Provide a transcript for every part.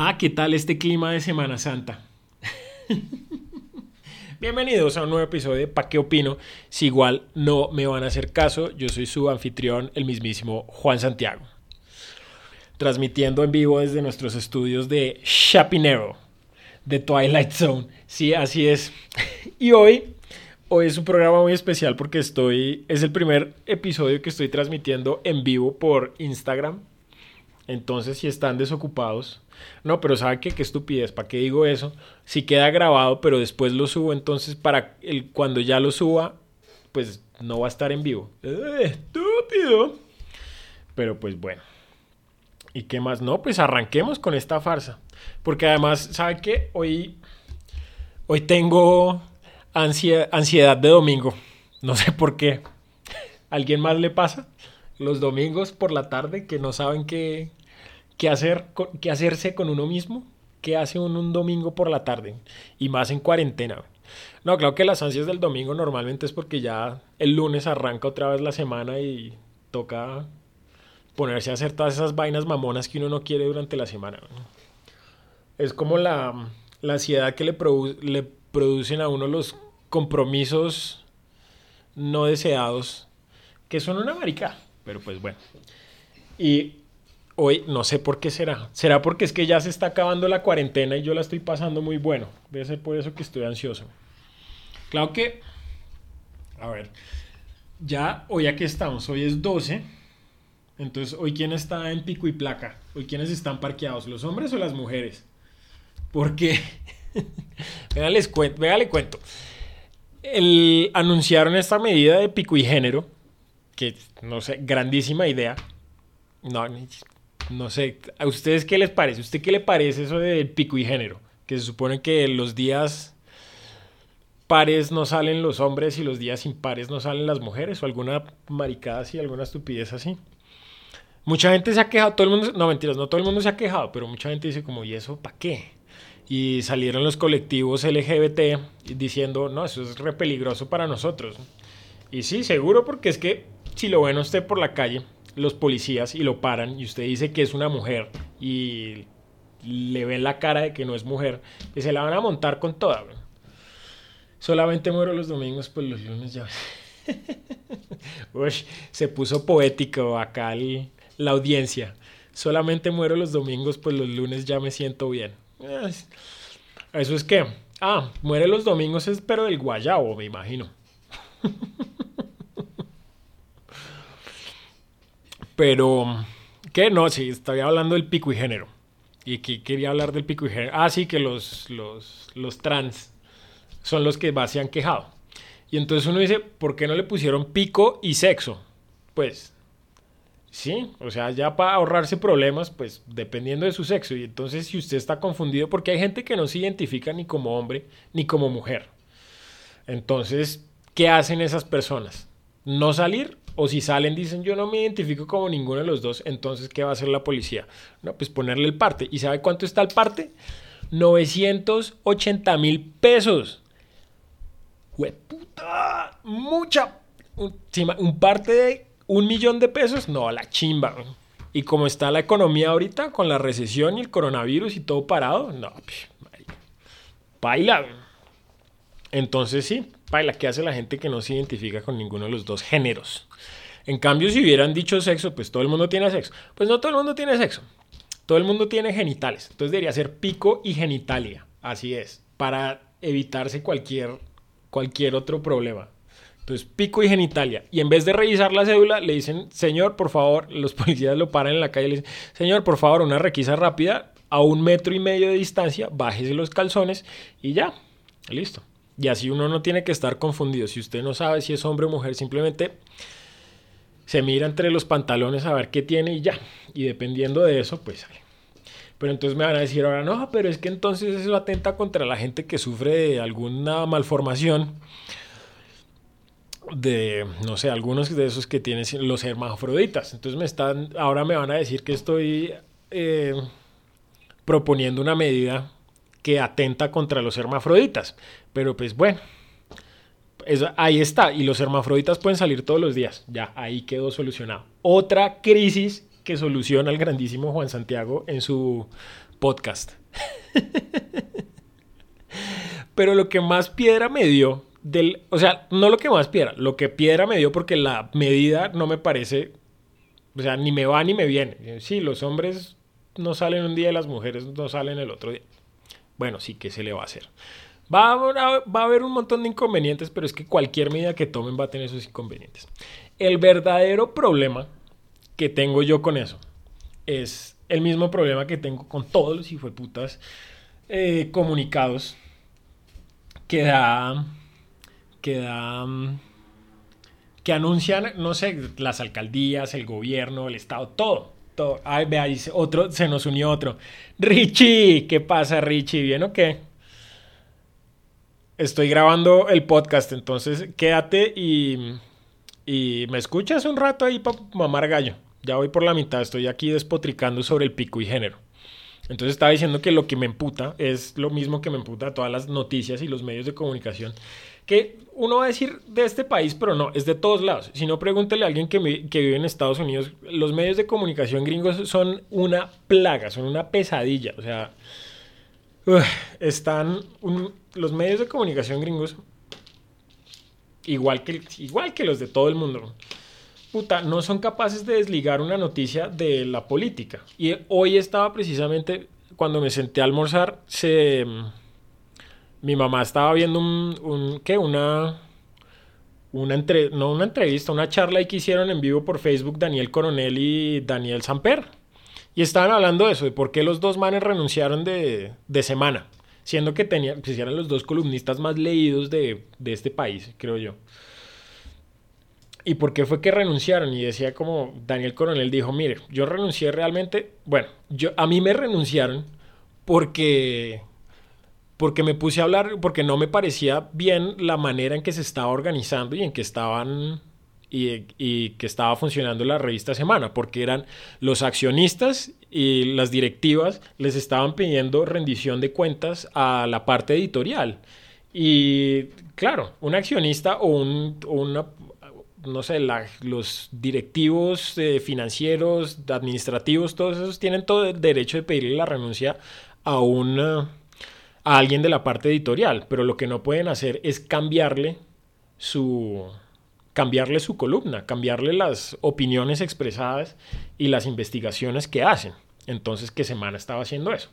Ah, ¿qué tal este clima de Semana Santa? Bienvenidos a un nuevo episodio de Pa' qué opino. Si igual no me van a hacer caso, yo soy su anfitrión, el mismísimo Juan Santiago. Transmitiendo en vivo desde nuestros estudios de Chapinero, de Twilight Zone. Sí, así es. Y hoy, hoy es un programa muy especial porque estoy, es el primer episodio que estoy transmitiendo en vivo por Instagram. Entonces, si están desocupados, no, pero ¿sabe qué? Qué estupidez, ¿para qué digo eso? Si queda grabado, pero después lo subo, entonces para cuando ya lo suba, pues no va a estar en vivo. ¡Eh, estúpido. Pero pues bueno. ¿Y qué más? No, pues arranquemos con esta farsa. Porque además, ¿sabe qué? Hoy, hoy tengo ansiedad de domingo. No sé por qué. ¿Alguien más le pasa? Los domingos por la tarde que no saben qué, qué, hacer, qué hacerse con uno mismo, qué hace uno un domingo por la tarde y más en cuarentena. No, claro que las ansias del domingo normalmente es porque ya el lunes arranca otra vez la semana y toca ponerse a hacer todas esas vainas mamonas que uno no quiere durante la semana. Es como la, la ansiedad que le, le producen a uno los compromisos no deseados, que son una marica, pero pues bueno. Y hoy no sé por qué será. ¿Será porque es que ya se está acabando la cuarentena y yo la estoy pasando muy bueno? Debe ser por eso que estoy ansioso. Claro que, a ver, ya hoy aquí estamos, hoy es 12. Entonces, hoy quién está en pico y placa? Hoy quiénes están parqueados, los hombres o las mujeres? Porque, venga, les cuento, venga, le cuento. El, anunciaron esta medida de pico y género, que no sé, grandísima idea. No, no sé, ¿a ustedes qué les parece? ¿Usted qué le parece eso del pico y género? Que se supone que los días pares no salen los hombres y los días impares no salen las mujeres o alguna maricada así, alguna estupidez así. Mucha gente se ha quejado, todo el mundo, no mentiras, no todo el mundo se ha quejado, pero mucha gente dice como, ¿y eso para qué? Y salieron los colectivos LGBT diciendo, no, eso es re peligroso para nosotros. Y sí, seguro, porque es que si lo ven usted por la calle, los policías y lo paran y usted dice que es una mujer y le ven la cara de que no es mujer, y se la van a montar con toda. Solamente muero los domingos, pues los lunes ya. Uy, se puso poético acá la audiencia. Solamente muero los domingos, pues los lunes ya me siento bien. Eso es que, ah, muere los domingos es pero del guayabo, me imagino. Pero, ¿qué? No, sí, estaba hablando del pico y género. Y que quería hablar del pico y género. Ah, sí, que los, los, los trans son los que más se han quejado. Y entonces uno dice, ¿por qué no le pusieron pico y sexo? Pues, sí, o sea, ya para ahorrarse problemas, pues dependiendo de su sexo. Y entonces si usted está confundido, porque hay gente que no se identifica ni como hombre ni como mujer. Entonces, ¿qué hacen esas personas? ¿No salir o si salen, dicen, yo no me identifico como ninguno de los dos, entonces, ¿qué va a hacer la policía? No, pues ponerle el parte. ¿Y sabe cuánto está el parte? 980 mil pesos. ¡Hueputa! Mucha. Un, parte de un millón de pesos. No, la chimba. Y como está la economía ahorita, con la recesión y el coronavirus y todo parado, no, baila. Entonces sí, baila, ¿qué hace la gente que no se identifica con ninguno de los dos géneros? En cambio, si hubieran dicho sexo, pues todo el mundo tiene sexo. Pues no todo el mundo tiene sexo. Todo el mundo tiene genitales. Entonces debería ser pico y genitalia. Así es. Para evitarse cualquier, cualquier otro problema. Entonces, pico y genitalia. Y en vez de revisar la cédula, le dicen, señor, por favor, los policías lo paran en la calle y le dicen, señor, por favor, una requisa rápida, a un metro y medio de distancia, bájese los calzones y ya, listo. Y así uno no tiene que estar confundido. Si usted no sabe si es hombre o mujer, simplemente se mira entre los pantalones a ver qué tiene y ya. Y dependiendo de eso, pues... Pero entonces me van a decir ahora, no, pero es que entonces eso atenta contra la gente que sufre de alguna malformación. De, no sé, algunos de esos que tienen los hermafroditas. Entonces me están, ahora me van a decir que estoy eh, proponiendo una medida que atenta contra los hermafroditas. Pero pues bueno, ahí está. Y los hermafroditas pueden salir todos los días. Ya, ahí quedó solucionado. Otra crisis que soluciona el grandísimo Juan Santiago en su podcast. Pero lo que más piedra me dio del, o sea, no lo que más piedra, lo que piedra me dio porque la medida no me parece, o sea, ni me va ni me viene. Sí, los hombres no salen un día y las mujeres no salen el otro día. Bueno, sí, ¿qué se le va a hacer? Va a, haber un montón de inconvenientes, pero es que cualquier medida que tomen va a tener esos inconvenientes. El verdadero problema que tengo yo con eso es el mismo problema que tengo con todos los hijueputas eh, comunicados que da, que da, que anuncian, no sé, las alcaldías, el gobierno, el estado, todo. Ay, vea, dice, otro, se nos unió otro. Richie, ¿qué pasa, Richie? ¿Bien o qué? Estoy grabando el podcast, entonces quédate y, y me escuchas un rato ahí para mamar gallo. Ya voy por la mitad, estoy aquí despotricando sobre el pico y género. Entonces estaba diciendo que lo que me emputa es lo mismo que me emputa todas las noticias y los medios de comunicación. Que uno va a decir de este país, pero no, es de todos lados. Si no, pregúntele a alguien que, vive en Estados Unidos. Los medios de comunicación gringos son una plaga, son una pesadilla. O sea, están los medios de comunicación gringos igual que, igual que los de todo el mundo puta, no son capaces de desligar una noticia de la política. Y hoy estaba precisamente, cuando me senté a almorzar, se, mi mamá estaba viendo un, ¿qué? Una, una entre, no una entrevista, una charla que hicieron en vivo por Facebook Daniel Coronel y Daniel Samper. Y estaban hablando de eso, de por qué los dos manes renunciaron de, de semana, siendo que tenían, pues eran los dos columnistas más leídos de, de este país, creo yo. ¿Y por qué fue que renunciaron? Y decía como Daniel Coronel dijo, mire, yo renuncié realmente, bueno, yo, a mí me renunciaron porque, porque me puse a hablar, porque no me parecía bien la manera en que se estaba organizando y en que estaban y, y, que estaba funcionando la revista Semana, porque eran los accionistas y las directivas les estaban pidiendo rendición de cuentas a la parte editorial. Y claro, un accionista o, un, o una, no sé, los directivos eh, financieros, administrativos, todos esos tienen todo el derecho de pedirle la renuncia a un a alguien de la parte editorial, pero lo que no pueden hacer es cambiarle su cambiarle su columna, cambiarle las opiniones expresadas y las investigaciones que hacen. Entonces, ¿qué semana estaba haciendo eso?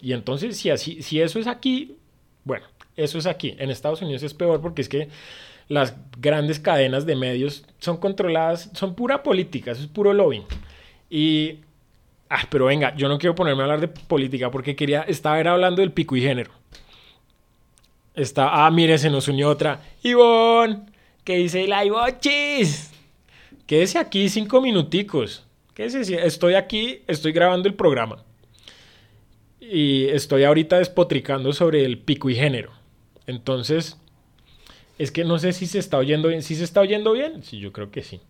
Y entonces, si así, si eso es aquí, bueno, eso es aquí. En Estados Unidos es peor porque es que las grandes cadenas de medios son controladas, son pura política, eso es puro lobbying. Y, ah, pero venga, yo no quiero ponerme a hablar de política porque quería, estaba hablando del pico y género. Está, ah, mire, se nos unió otra. Ivonne, que dice la Ibochis. Quédese aquí cinco minuticos. Quédese, estoy aquí, estoy grabando el programa. Y estoy ahorita despotricando sobre el pico y género. Entonces, es que no sé si se está oyendo bien. ¿Sí se está oyendo bien? Sí, yo creo que sí.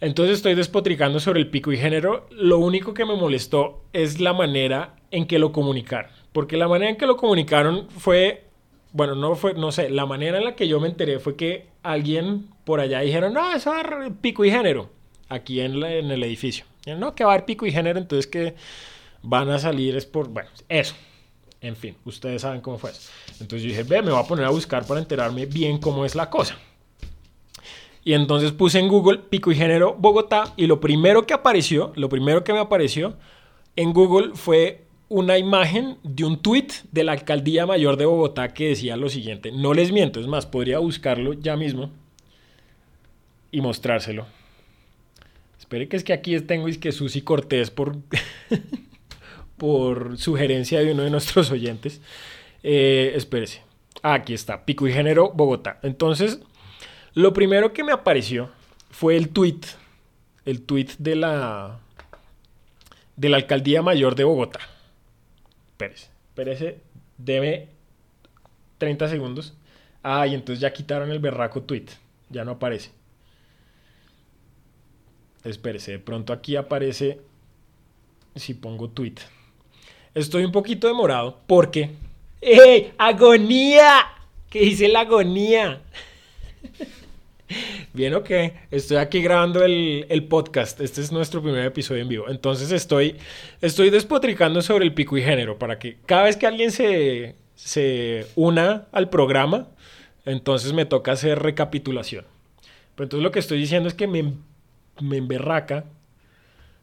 Entonces estoy despotricando sobre el pico y género. Lo único que me molestó es la manera en que lo comunicaron. Porque la manera en que lo comunicaron fue, bueno, no fue, no sé, la manera en la que yo me enteré fue que alguien por allá dijeron, no, eso va a pico y género, aquí en, en el edificio. no, que va a haber pico y género, entonces que van a salir es por, bueno, eso. En fin, ustedes saben cómo fue. Entonces yo dije, ve, me voy a poner a buscar para enterarme bien cómo es la cosa. Y entonces puse en Google pico y género Bogotá y lo primero que apareció, lo primero que me apareció en Google fue una imagen de un tweet de la alcaldía mayor de Bogotá que decía lo siguiente. No les miento, es más, podría buscarlo ya mismo y mostrárselo. Espere que es que aquí tengo es que Susi Cortés por por sugerencia de uno de nuestros oyentes. Eh, espérese. aquí está, Pico y Género, Bogotá. Entonces, lo primero que me apareció fue el tweet, el tweet de la, de la Alcaldía Mayor de Bogotá. Espérese, espérese, deme 30 segundos. Ah, y entonces ya quitaron el berraco tweet, ya no aparece. Espérese, de pronto aquí aparece si pongo tweet. Estoy un poquito demorado porque... ¡Eh! ¡Agonía! ¿Qué dice la agonía? Bien, ok. Estoy aquí grabando el, podcast. Este es nuestro primer episodio en vivo. Entonces estoy, estoy despotricando sobre el pico y género para que cada vez que alguien se, se una al programa, entonces me toca hacer recapitulación. Pero entonces lo que estoy diciendo es que me, me emberraca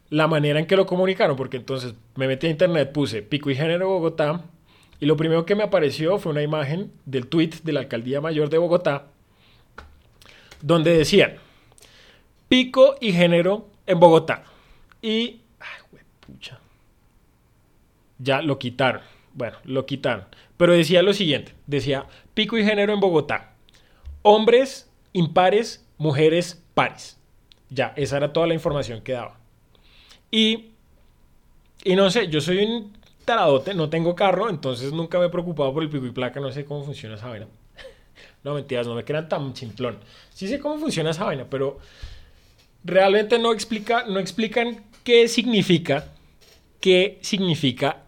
la manera en que lo comunicaron, porque entonces me metí a internet, puse pico y género Bogotá, y lo primero que me apareció fue una imagen del tweet de la alcaldía mayor de Bogotá, donde decían pico y género en Bogotá. Y. Ay, pucha. Ya lo quitaron. Bueno, lo quitaron. Pero decía lo siguiente: decía pico y género en Bogotá. Hombres impares, mujeres pares. Ya, esa era toda la información que daba. Y, y no sé, yo soy un taradote, no tengo carro, entonces nunca me he preocupado por el pico y placa, no sé cómo funciona esa vaina. No, mentiras, no me quedan tan simplón. Sí sé cómo funciona esa vaina, pero realmente no, explica, no explican qué significa, qué significa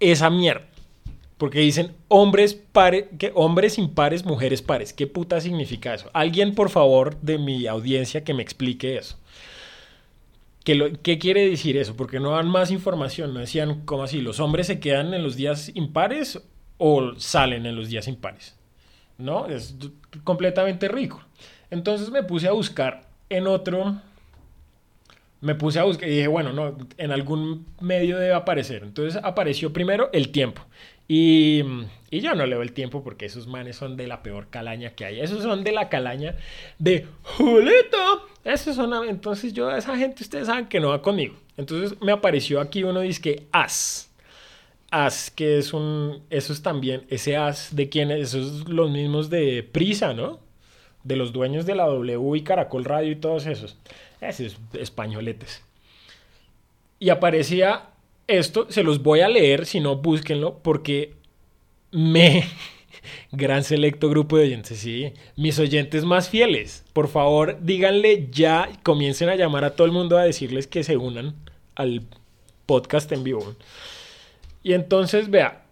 esa mierda. Porque dicen hombres, pares, que hombres impares, mujeres pares. ¿Qué puta significa eso? Alguien, por favor, de mi audiencia que me explique eso. ¿Qué, quiere decir eso? Porque no dan más información. No decían, ¿cómo así? ¿Los hombres se quedan en los días impares o salen en los días impares? ¿No? Es completamente rico. Entonces me puse a buscar en otro. Me puse a buscar y dije, bueno, no, en algún medio debe aparecer. Entonces apareció primero el tiempo. Y, y, yo no leo el tiempo porque esos manes son de la peor calaña que hay. Esos son de la calaña de Julito. Esos son, entonces yo esa gente ustedes saben que no va conmigo. Entonces me apareció aquí uno dice que as. As, que es un, eso es también, ese as de quién es, esos los mismos de Prisa, ¿no? De los dueños de la W y Caracol Radio y todos esos. Esos españoletes. Y aparecía esto se los voy a leer, si no, búsquenlo, porque me... Gran selecto grupo de oyentes, sí. Mis oyentes más fieles, por favor, díganle ya, comiencen a llamar a todo el mundo a decirles que se unan al podcast en vivo. Y entonces, vea,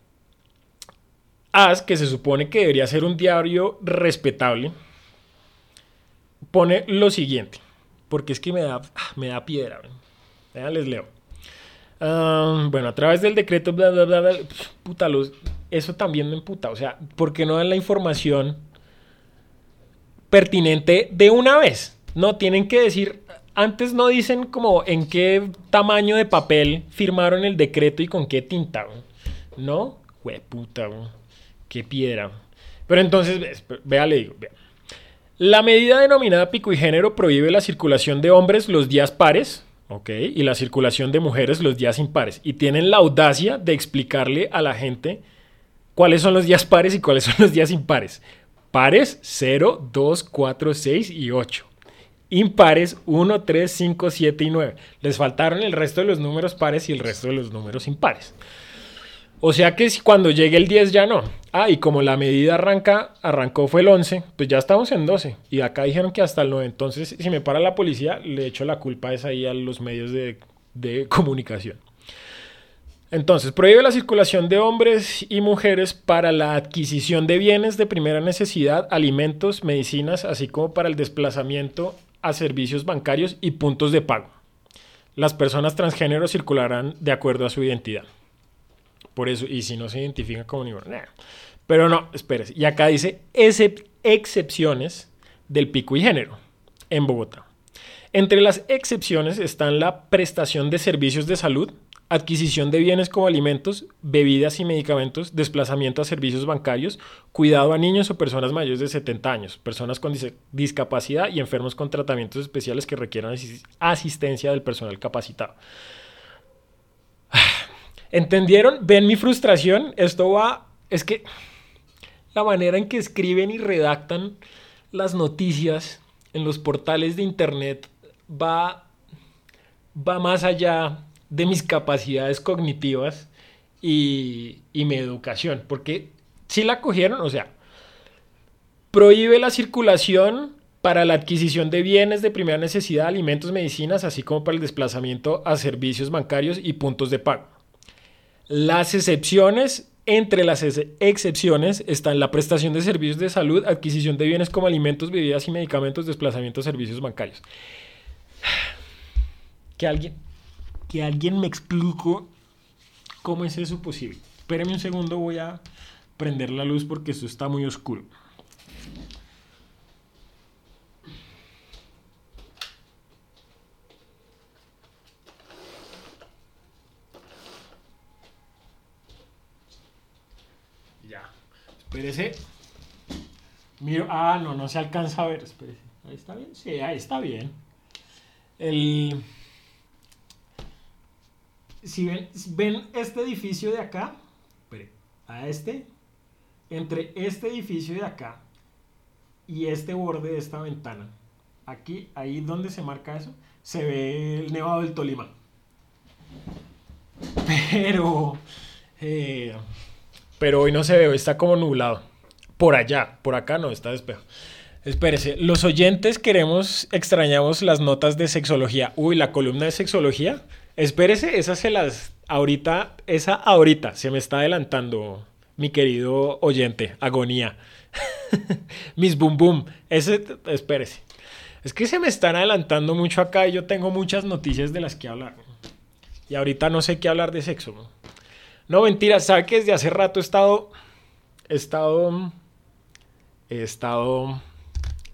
As, que se supone que debería ser un diario respetable, pone lo siguiente, porque es que me da, ah, me da piedra. Vean, les leo. Ah, bueno, a través del decreto, bla, bla, bla, puta, eso también me emputa. O sea, ¿por qué no dan la información pertinente de una vez? No, tienen que decir, antes no dicen como en qué tamaño de papel firmaron el decreto y con qué tinta. ¿No? Hue puta, qué piedra. Pero entonces, vea, le digo. La medida denominada pico y género prohíbe la circulación de hombres los días pares, ¿ok? Y la circulación de mujeres los días impares. Y tienen la audacia de explicarle a la gente cuáles son los días pares y cuáles son los días impares. Pares 0, 2, 4, 6 y 8. Impares 1, 3, 5, 7 y 9. Les faltaron el resto de los números pares y el resto de los números impares. O sea que si cuando llegue el 10 ya no. Ah, y como la medida arranca, arrancó fue el 11, pues ya estamos en 12. Y acá dijeron que hasta el 9. Entonces, si me para la policía, le echo la culpa esa ahí a los medios de comunicación. Entonces, prohíbe la circulación de hombres y mujeres para la adquisición de bienes de primera necesidad, alimentos, medicinas, así como para el desplazamiento a servicios bancarios y puntos de pago. Las personas transgénero circularán de acuerdo a su identidad. Por eso, y si no se identifica como negro, Pero no, espérese. Y acá dice excepciones del pico y género en Bogotá. Entre las excepciones están la prestación de servicios de salud, adquisición de bienes como alimentos, bebidas y medicamentos, desplazamiento a servicios bancarios, cuidado a niños o personas mayores de 70 años, personas con discapacidad y enfermos con tratamientos especiales que requieran asistencia del personal capacitado. ¿Entendieron? ¿Ven mi frustración? Esto va... Es que la manera en que escriben y redactan las noticias en los portales de internet va, va más allá de mis capacidades cognitivas y, y mi educación. Porque si la cogieron, o sea, prohíbe la circulación para la adquisición de bienes de primera necesidad, alimentos, medicinas, así como para el desplazamiento a servicios bancarios y puntos de pago. Las excepciones Entre las excepciones están la prestación de servicios de salud, adquisición de bienes como alimentos, bebidas y medicamentos, desplazamientos, servicios bancarios. Que alguien, que alguien me explique cómo es eso posible. Espéreme un segundo, voy a prender la luz porque esto está muy oscuro. Espérese. Miro. Ah, no, no se alcanza a ver. Espérese. Ahí está bien. Sí, ahí está bien. El. Si ven, este edificio de acá, a este, entre este edificio de acá y este borde de esta ventana, aquí, ahí donde se marca eso, se ve el Nevado del Tolima. Pero, eh, pero hoy no se ve, está como nublado. Por allá, por acá no, está despejo. Espérese, los oyentes queremos, extrañamos las notas de sexología. Uy, la columna de sexología. Espérese, esa se las, ahorita, esa ahorita, se me está adelantando, mi querido oyente, agonía. Mis boom boom, ese, espérese. Es que se me están adelantando mucho acá y yo tengo muchas noticias de las que hablar. Y ahorita no sé qué hablar de sexo. No, mentira, sabe que desde hace rato he estado. He estado. He estado.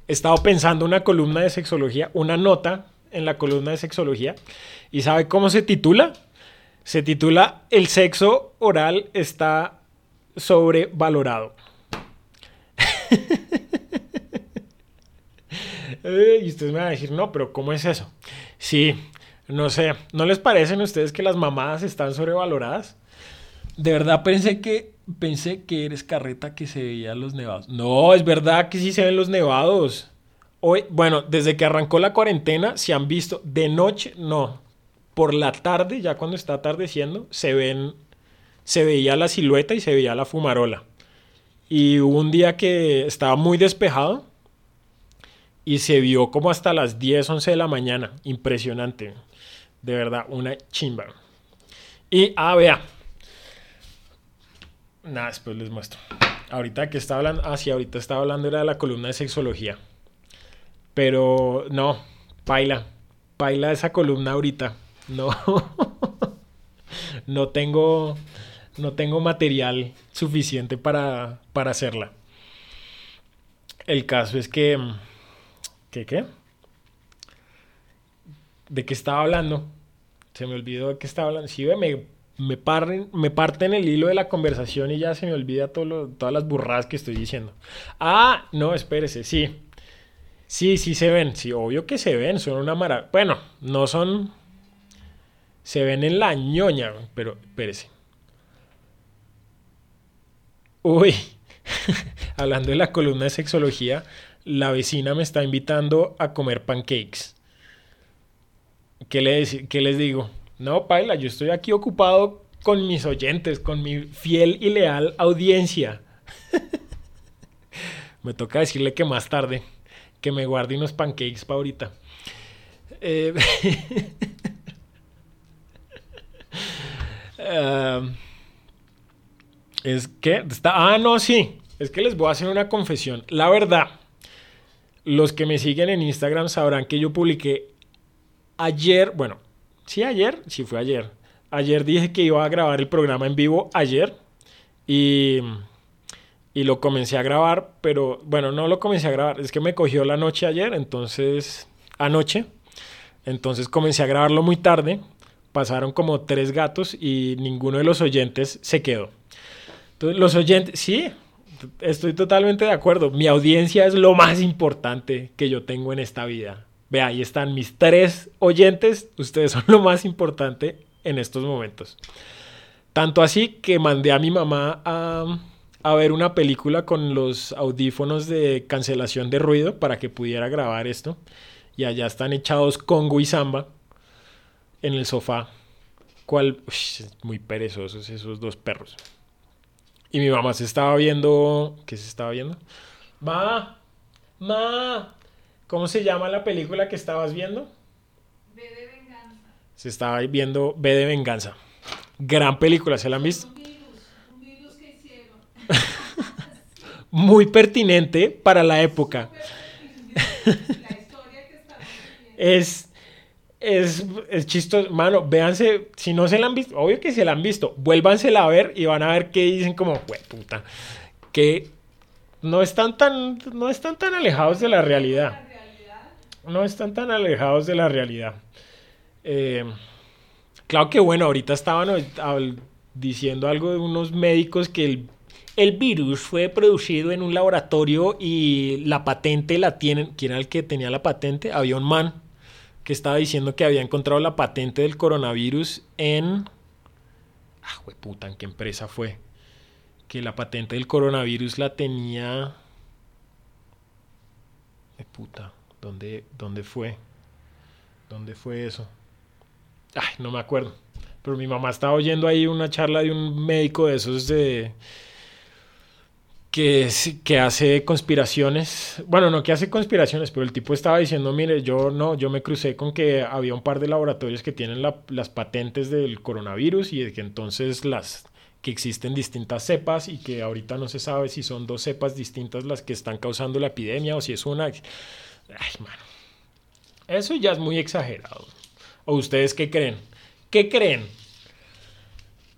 He estado pensando una columna de sexología, una nota en la columna de sexología. ¿Y sabe cómo se titula? Se titula El sexo oral está sobrevalorado. y ustedes me van a decir, no, pero ¿cómo es eso? Sí, no sé, ¿no les parecen a ustedes que las mamadas están sobrevaloradas? De verdad pensé que pensé que eres carreta que se veían los nevados. No, es verdad que sí se ven los nevados. Hoy, bueno, desde que arrancó la cuarentena se han visto de noche, no. Por la tarde, ya cuando está atardeciendo, se ven se veía la silueta y se veía la fumarola. Y hubo un día que estaba muy despejado y se vio como hasta las 10, 11 de la mañana. Impresionante. De verdad, una chimba. Y, ah, vea, Nada, después les muestro. Ahorita que estaba hablando, ah, sí, ahorita estaba hablando era de la columna de sexología. Pero no, paila, paila esa columna ahorita. No, no tengo, no tengo material suficiente para, para hacerla. El caso es que, ¿qué qué? ¿De qué estaba hablando? Se me olvidó de qué estaba hablando. Sí, me me, me parten el hilo de la conversación y ya se me olvida todo todas las burradas que estoy diciendo. Ah, no, espérese, sí. Sí, sí se ven, sí, obvio que se ven, son una maravilla. Bueno, no son... Se ven en la ñoña, pero espérese. Uy, hablando de la columna de sexología, la vecina me está invitando a comer pancakes. ¿Qué, le, qué les digo? No, Paila, yo estoy aquí ocupado con mis oyentes, con mi fiel y leal audiencia. me toca decirle que más tarde, que me guarde unos pancakes para ahorita. Eh, es que está. Ah, no, sí. Es que les voy a hacer una confesión. La verdad, los que me siguen en Instagram sabrán que yo publiqué ayer, bueno, Sí, ayer, sí fue ayer. Ayer dije que iba a grabar el programa en vivo ayer y, y lo comencé a grabar, pero bueno, no lo comencé a grabar, es que me cogió la noche ayer, entonces, anoche, entonces comencé a grabarlo muy tarde, pasaron como tres gatos y ninguno de los oyentes se quedó. Entonces, los oyentes, sí, estoy totalmente de acuerdo, mi audiencia es lo más importante que yo tengo en esta vida. Vea, ahí están mis tres oyentes. Ustedes son lo más importante en estos momentos. Tanto así que mandé a mi mamá a, a, ver una película con los audífonos de cancelación de ruido para que pudiera grabar esto. Y allá están echados Congo y Samba en el sofá. Cual, muy perezosos esos dos perros. Y mi mamá se estaba viendo. ¿Qué se estaba viendo? Ma, ma, ¿Cómo se llama la película que estabas viendo? B de Venganza. Se estaba viendo B de Venganza. Gran película, ¿se la han visto? Un virus, un virus que muy pertinente para la época. La historia que estamos viviendo. Es, es, es chistoso. Mano, véanse, si no se la han visto, obvio que se la han visto, vuélvansela a ver y van a ver que dicen como, "Jue puta, que no están tan, no están tan alejados de la realidad. No están tan alejados de la realidad. Eh, claro que bueno, ahorita estaban diciendo algo de unos médicos que el, el virus fue producido en un laboratorio y la patente la tienen. ¿Quién era el que tenía la patente? Había un man estaba diciendo que había encontrado la patente del coronavirus en... Ah, puta, ¿en qué empresa fue? Que la patente del coronavirus la tenía... Eh, puta, ¿dónde, ¿dónde fue? ¿Dónde fue eso? Ay, no me acuerdo. Pero mi mamá estaba oyendo ahí una charla de un médico de esos de... Que, es- que hace conspiraciones. Bueno, no que hace conspiraciones, pero el tipo estaba diciendo, mire, yo no, yo me crucé con que había un par de laboratorios que tienen la- las patentes del coronavirus y que entonces las que existen distintas cepas y que ahorita no se sabe si son dos cepas distintas las que están causando la epidemia o si es una. Ay, mano. Eso ya es muy exagerado. ¿O ustedes qué creen? ¿Qué creen?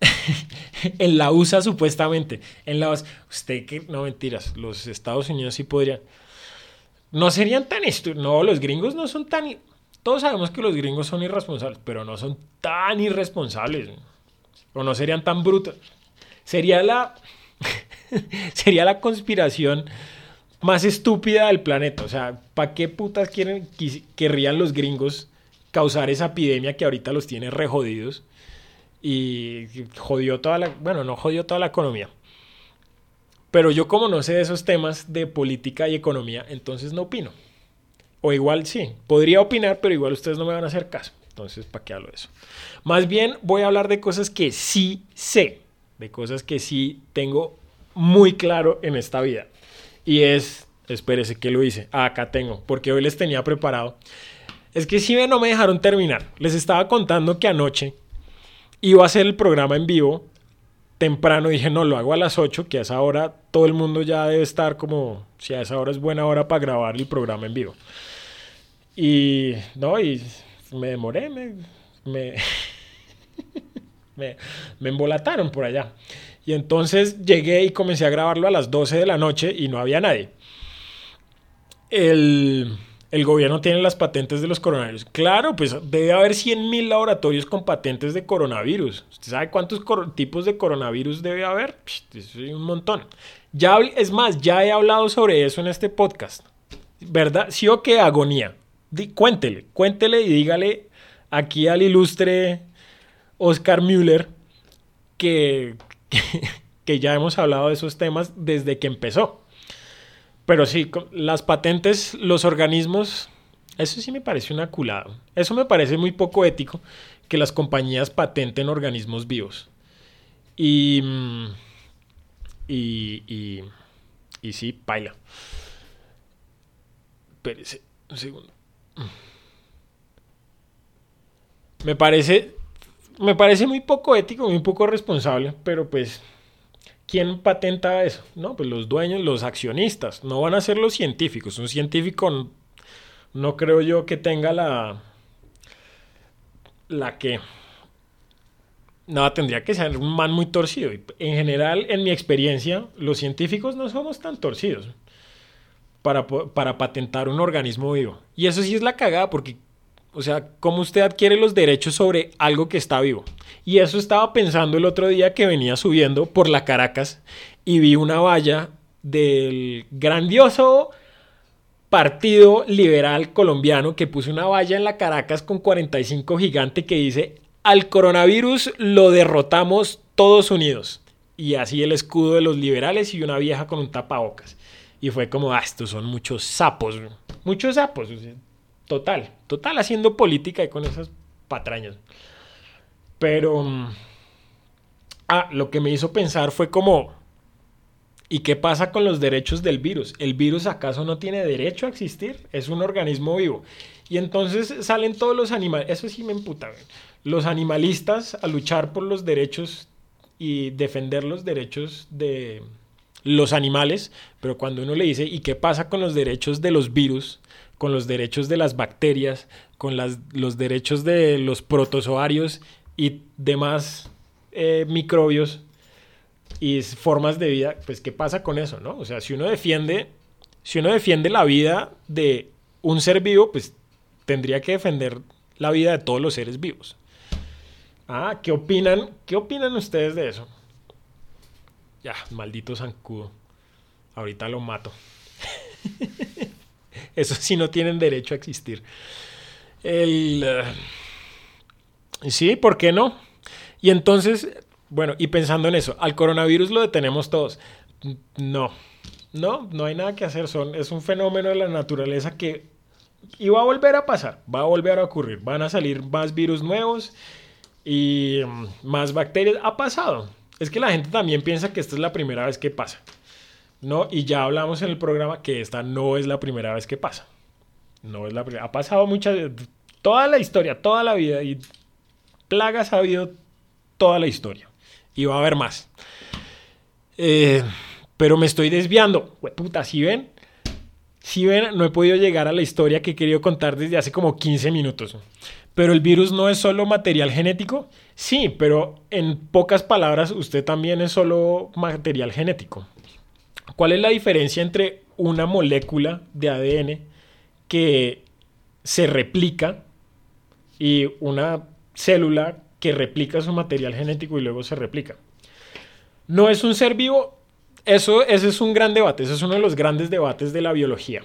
en la USA supuestamente. En la USA. Usted que no mentiras, los Estados Unidos sí podrían. No serían tan estu- No, los gringos no son tan. Todos sabemos que los gringos son irresponsables, pero no son tan irresponsables. O no serían tan brutos. Sería la. sería la conspiración más estúpida del planeta. O sea, ¿para qué putas quieren, querrían los gringos causar esa epidemia que ahorita los tiene re jodidos? Y jodió toda la. Bueno, no jodió toda la economía. Pero yo, como no sé de esos temas de política y economía, entonces no opino. O igual sí, podría opinar, pero igual ustedes no me van a hacer caso. Entonces, ¿para qué hablo de eso? Más bien voy a hablar de cosas que sí sé, de cosas que sí tengo muy claro en esta vida. Y es, espérese que lo hice, Ah, acá tengo, porque hoy les tenía preparado. Es que si ven, no me dejaron terminar. Les estaba contando que anoche iba a hacer el programa en vivo temprano. Dije, no, lo hago a las 8, que a esa hora todo el mundo ya debe estar como, si a esa hora es buena hora para grabar el programa en vivo. Y no, y me demoré, me, me, me, me embolataron por allá. Y entonces llegué y comencé a grabarlo a las 12 de la noche y no había nadie. El, el gobierno tiene las patentes de los coronavirus. Claro, pues debe haber 100.000 laboratorios con patentes de coronavirus. ¿Usted sabe cuántos tipos de coronavirus debe haber? Es un montón. Ya, es más, ya he hablado sobre eso en este podcast. ¿Verdad? ¿Sí o qué agonía? Di- cuéntele, cuéntele y dígale aquí al ilustre Oscar Müller que, que ya hemos hablado de esos temas desde que empezó. Pero sí, las patentes, los organismos, eso sí me parece una culada. Eso me parece muy poco ético que las compañías patenten organismos vivos. Y, mm, y, y, y sí, paila. Espérese un segundo. Me parece, me parece muy poco ético, muy poco responsable, pero pues ¿Quién patenta eso? No, pues los dueños, los accionistas, no van a ser los científicos. Un científico no creo yo que tenga la la que no tendría que ser un man muy torcido. En general, en mi experiencia, los científicos no somos tan torcidos para, para patentar un organismo vivo. Y eso sí es la cagada porque o sea, cómo usted adquiere los derechos sobre algo que está vivo. Y eso estaba pensando el otro día que venía subiendo por la Caracas y vi una valla del grandioso Partido Liberal Colombiano que puso una valla en la Caracas con 45 gigante que dice, al coronavirus lo derrotamos todos unidos. Y así el escudo de los liberales y una vieja con un tapabocas. Y fue como, ah, estos son muchos sapos, muchos sapos. o Total, total haciendo política y con esas patrañas. Pero... mm, Ah, lo que me hizo pensar fue como... ¿Y qué pasa con los derechos del virus? ¿El virus acaso no tiene derecho a existir? Es un organismo vivo. Y entonces salen todos los animales... Eso sí me emputa. Los animalistas a luchar por los derechos y defender los derechos de... los animales, pero cuando uno le dice, ¿y qué pasa con los derechos de los virus, con los derechos de las bacterias, con las, los derechos de los protozoarios y demás eh, microbios y formas de vida? Pues, ¿qué pasa con eso, no? O sea, si uno defiende, si uno defiende la vida de un ser vivo, pues tendría que defender la vida de todos los seres vivos. Ah, ¿qué opinan? ¿Qué opinan ustedes de eso? Ya, maldito zancudo. Ahorita lo mato. Eso sí no tienen derecho a existir. El, uh, sí, ¿por qué no? Y entonces, bueno, y pensando en eso, al coronavirus lo detenemos todos. No, no, no hay nada que hacer. Son, es un fenómeno de la naturaleza que va a volver a pasar, va a volver a ocurrir. Van a salir más virus nuevos y mm, más bacterias. Ha pasado. Es que la gente también piensa que esta es la primera vez que pasa. ¿No? Y ya hablamos en el programa que esta no es la primera vez que pasa. No es la primera. Ha pasado muchas toda la historia, toda la vida y plagas ha habido toda la historia. Y va a haber más. Eh, pero me estoy desviando. Puta, si ven, si ven, no he podido llegar a la historia que he querido contar desde hace como 15 minutos. Pero el virus no es solo material genético. Sí, pero en pocas palabras, usted también es solo material genético. ¿Cuál es la diferencia entre una molécula de ADN que se replica y una célula que replica su material genético y luego se replica? No es un ser vivo. Eso, ese es un gran debate. Ese es uno de los grandes debates de la biología.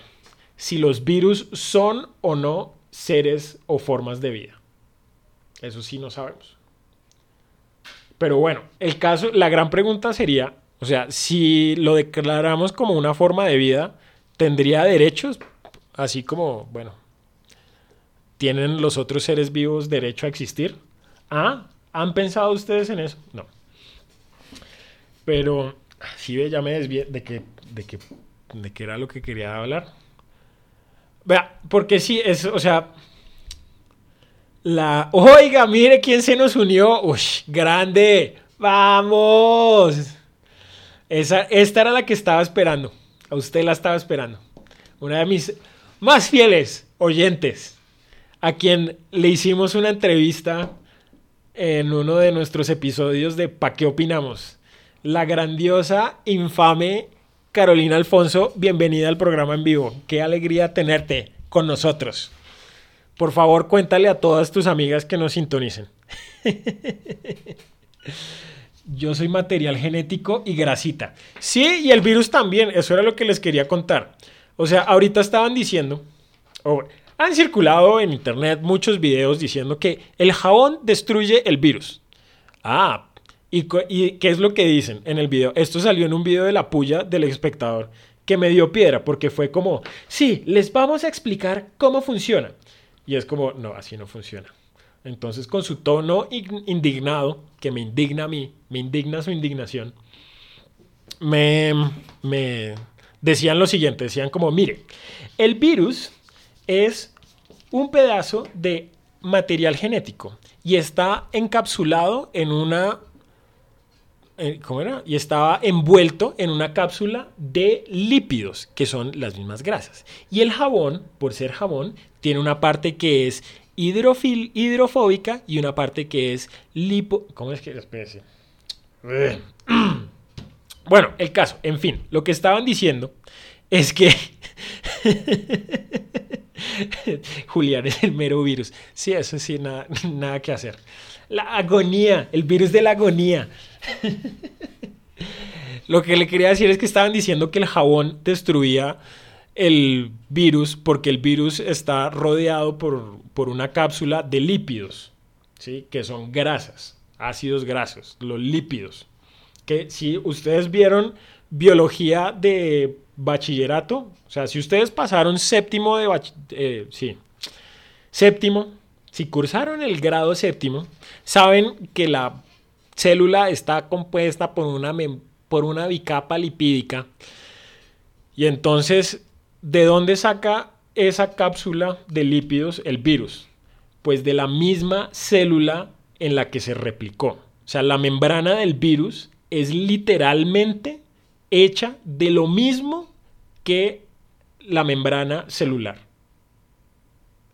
Si los virus son o no seres o formas de vida. Eso sí no sabemos. Pero bueno, el caso, la gran pregunta sería, o sea, si lo declaramos como una forma de vida, ¿tendría derechos? Así como, bueno, ¿tienen los otros seres vivos derecho a existir? ¿Ah? ¿Han pensado ustedes en eso? No. Pero, sí, ya me desvié de que, de que, de que era lo que quería hablar. Vea, porque sí, es, o sea, la... Oiga, mire quién se nos unió. Uy, grande. Vamos. Esa, esta era la que estaba esperando. A usted la estaba esperando. Una de mis más fieles oyentes, a quien le hicimos una entrevista en uno de nuestros episodios de ¿Pa qué opinamos? La grandiosa, infame Carolina Alfonso, bienvenida al programa en vivo. Qué alegría tenerte con nosotros. Por favor, cuéntale a todas tus amigas que nos sintonicen. Yo soy material genético y grasita. Sí, y el virus también. Eso era lo que les quería contar. O sea, ahorita estaban diciendo, o han circulado en internet muchos videos diciendo que el jabón destruye el virus. Ah, ¿Y, qué es lo que dicen en el video? Esto salió en un video de la puya del espectador que me dio piedra porque fue como, sí, les vamos a explicar cómo funciona. Y es como, no, así no funciona. Entonces, con su tono indignado, que me indigna a mí, me indigna su indignación, me, me decían lo siguiente, decían como, mire, el virus es un pedazo de material genético y está encapsulado en una eh, ¿cómo era? Y estaba envuelto en una cápsula de lípidos, que son las mismas grasas. Y el jabón, por ser jabón, tiene una parte que es hidrofil, hidrofóbica y una parte que es lipo... ¿Cómo es que? especie? Bueno, el caso, en fin, lo que estaban diciendo es que Julián es el mero virus. Sí, eso sí, nada, nada que hacer. La agonía, el virus de la agonía. Lo que le quería decir es que estaban diciendo que el jabón destruía el virus porque el virus está rodeado por, por una cápsula de lípidos, ¿sí? que son grasas, ácidos grasos, los lípidos. Que si ustedes vieron biología de bachillerato, o sea, si ustedes pasaron séptimo de eh, sí, séptimo, si cursaron el grado séptimo, saben que la célula está compuesta por una, por una bicapa lipídica. Y entonces, ¿de dónde saca esa cápsula de lípidos el virus? Pues de la misma célula en la que se replicó. O sea, la membrana del virus es literalmente hecha de lo mismo que la membrana celular.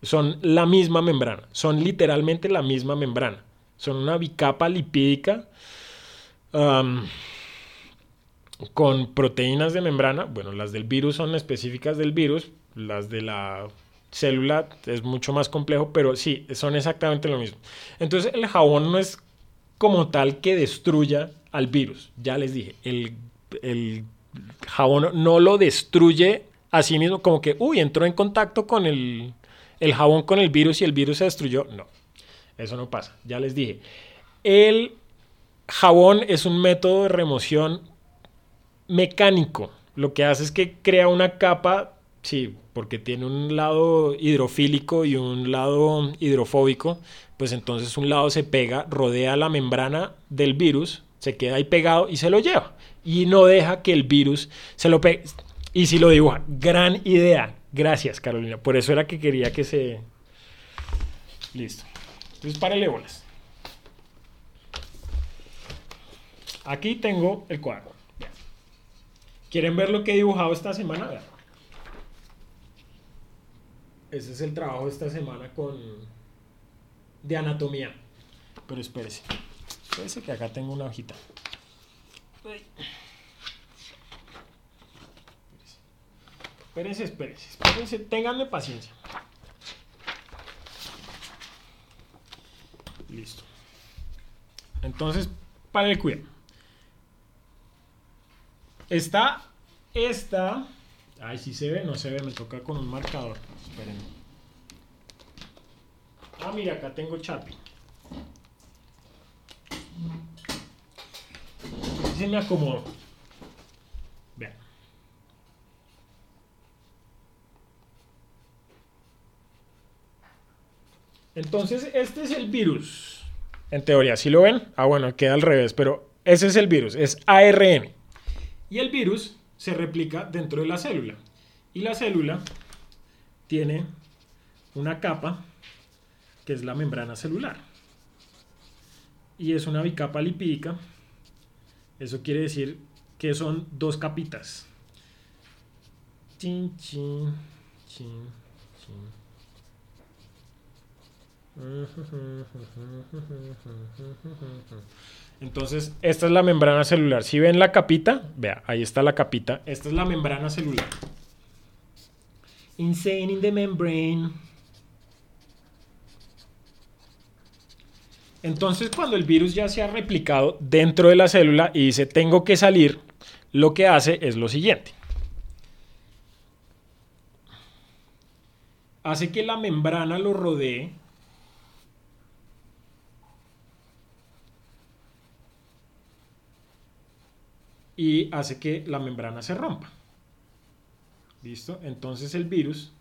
Son la misma membrana, son literalmente la misma membrana. Son una bicapa lipídica con proteínas de membrana. Bueno, las del virus son específicas del virus, las de la célula es mucho más complejo, pero sí, son exactamente lo mismo. Entonces el jabón no es como tal que destruya al virus. Ya les dije, el, el jabón no lo destruye a sí mismo, como que, uy, entró en contacto con el, el jabón con el virus y el virus se destruyó. No, eso no pasa. Ya les dije. El jabón es un método de remoción mecánico. Lo que hace es que crea una capa, sí, porque tiene un lado hidrofílico y un lado hidrofóbico, pues entonces un lado se pega, rodea la membrana del virus, se queda ahí pegado y se lo lleva. Y no deja que el virus se lo pegue. Y si lo dibuja, gran idea. Gracias, Carolina. Por eso era que quería que se... Listo. Entonces, párale bolas. Aquí tengo el cuadro. ¿Quieren ver lo que he dibujado esta semana? Ese es el trabajo de esta semana con de anatomía. Pero espérese. Espérese que acá tengo una hojita. Espérense, espérense, espérense, ténganme paciencia. Listo. Entonces, para el cuidado. Está esta. Ay, si se ve, no se ve, me toca con un marcador. Esperen. Ah, mira, acá tengo Chapi. Se me acomodo. Vean. Entonces, este es el virus. En teoría, ¿sí lo ven? Ah, bueno, queda al revés, pero ese es el virus, es ARN. Y el virus se replica dentro de la célula. Y la célula tiene una capa que es la membrana celular. Y es una bicapa lipídica. Eso quiere decir que son dos capitas. Chin, chin, chin, chin. Entonces, esta es la membrana celular. Si ven la capita, vea, ahí está la capita. Esta es la membrana celular. Insane in the membrane. Entonces, cuando el virus ya se ha replicado dentro de la célula y dice tengo que salir, lo que hace es lo siguiente. Hace que la membrana lo rodee y hace que la membrana se rompa. ¿Listo? Entonces el virus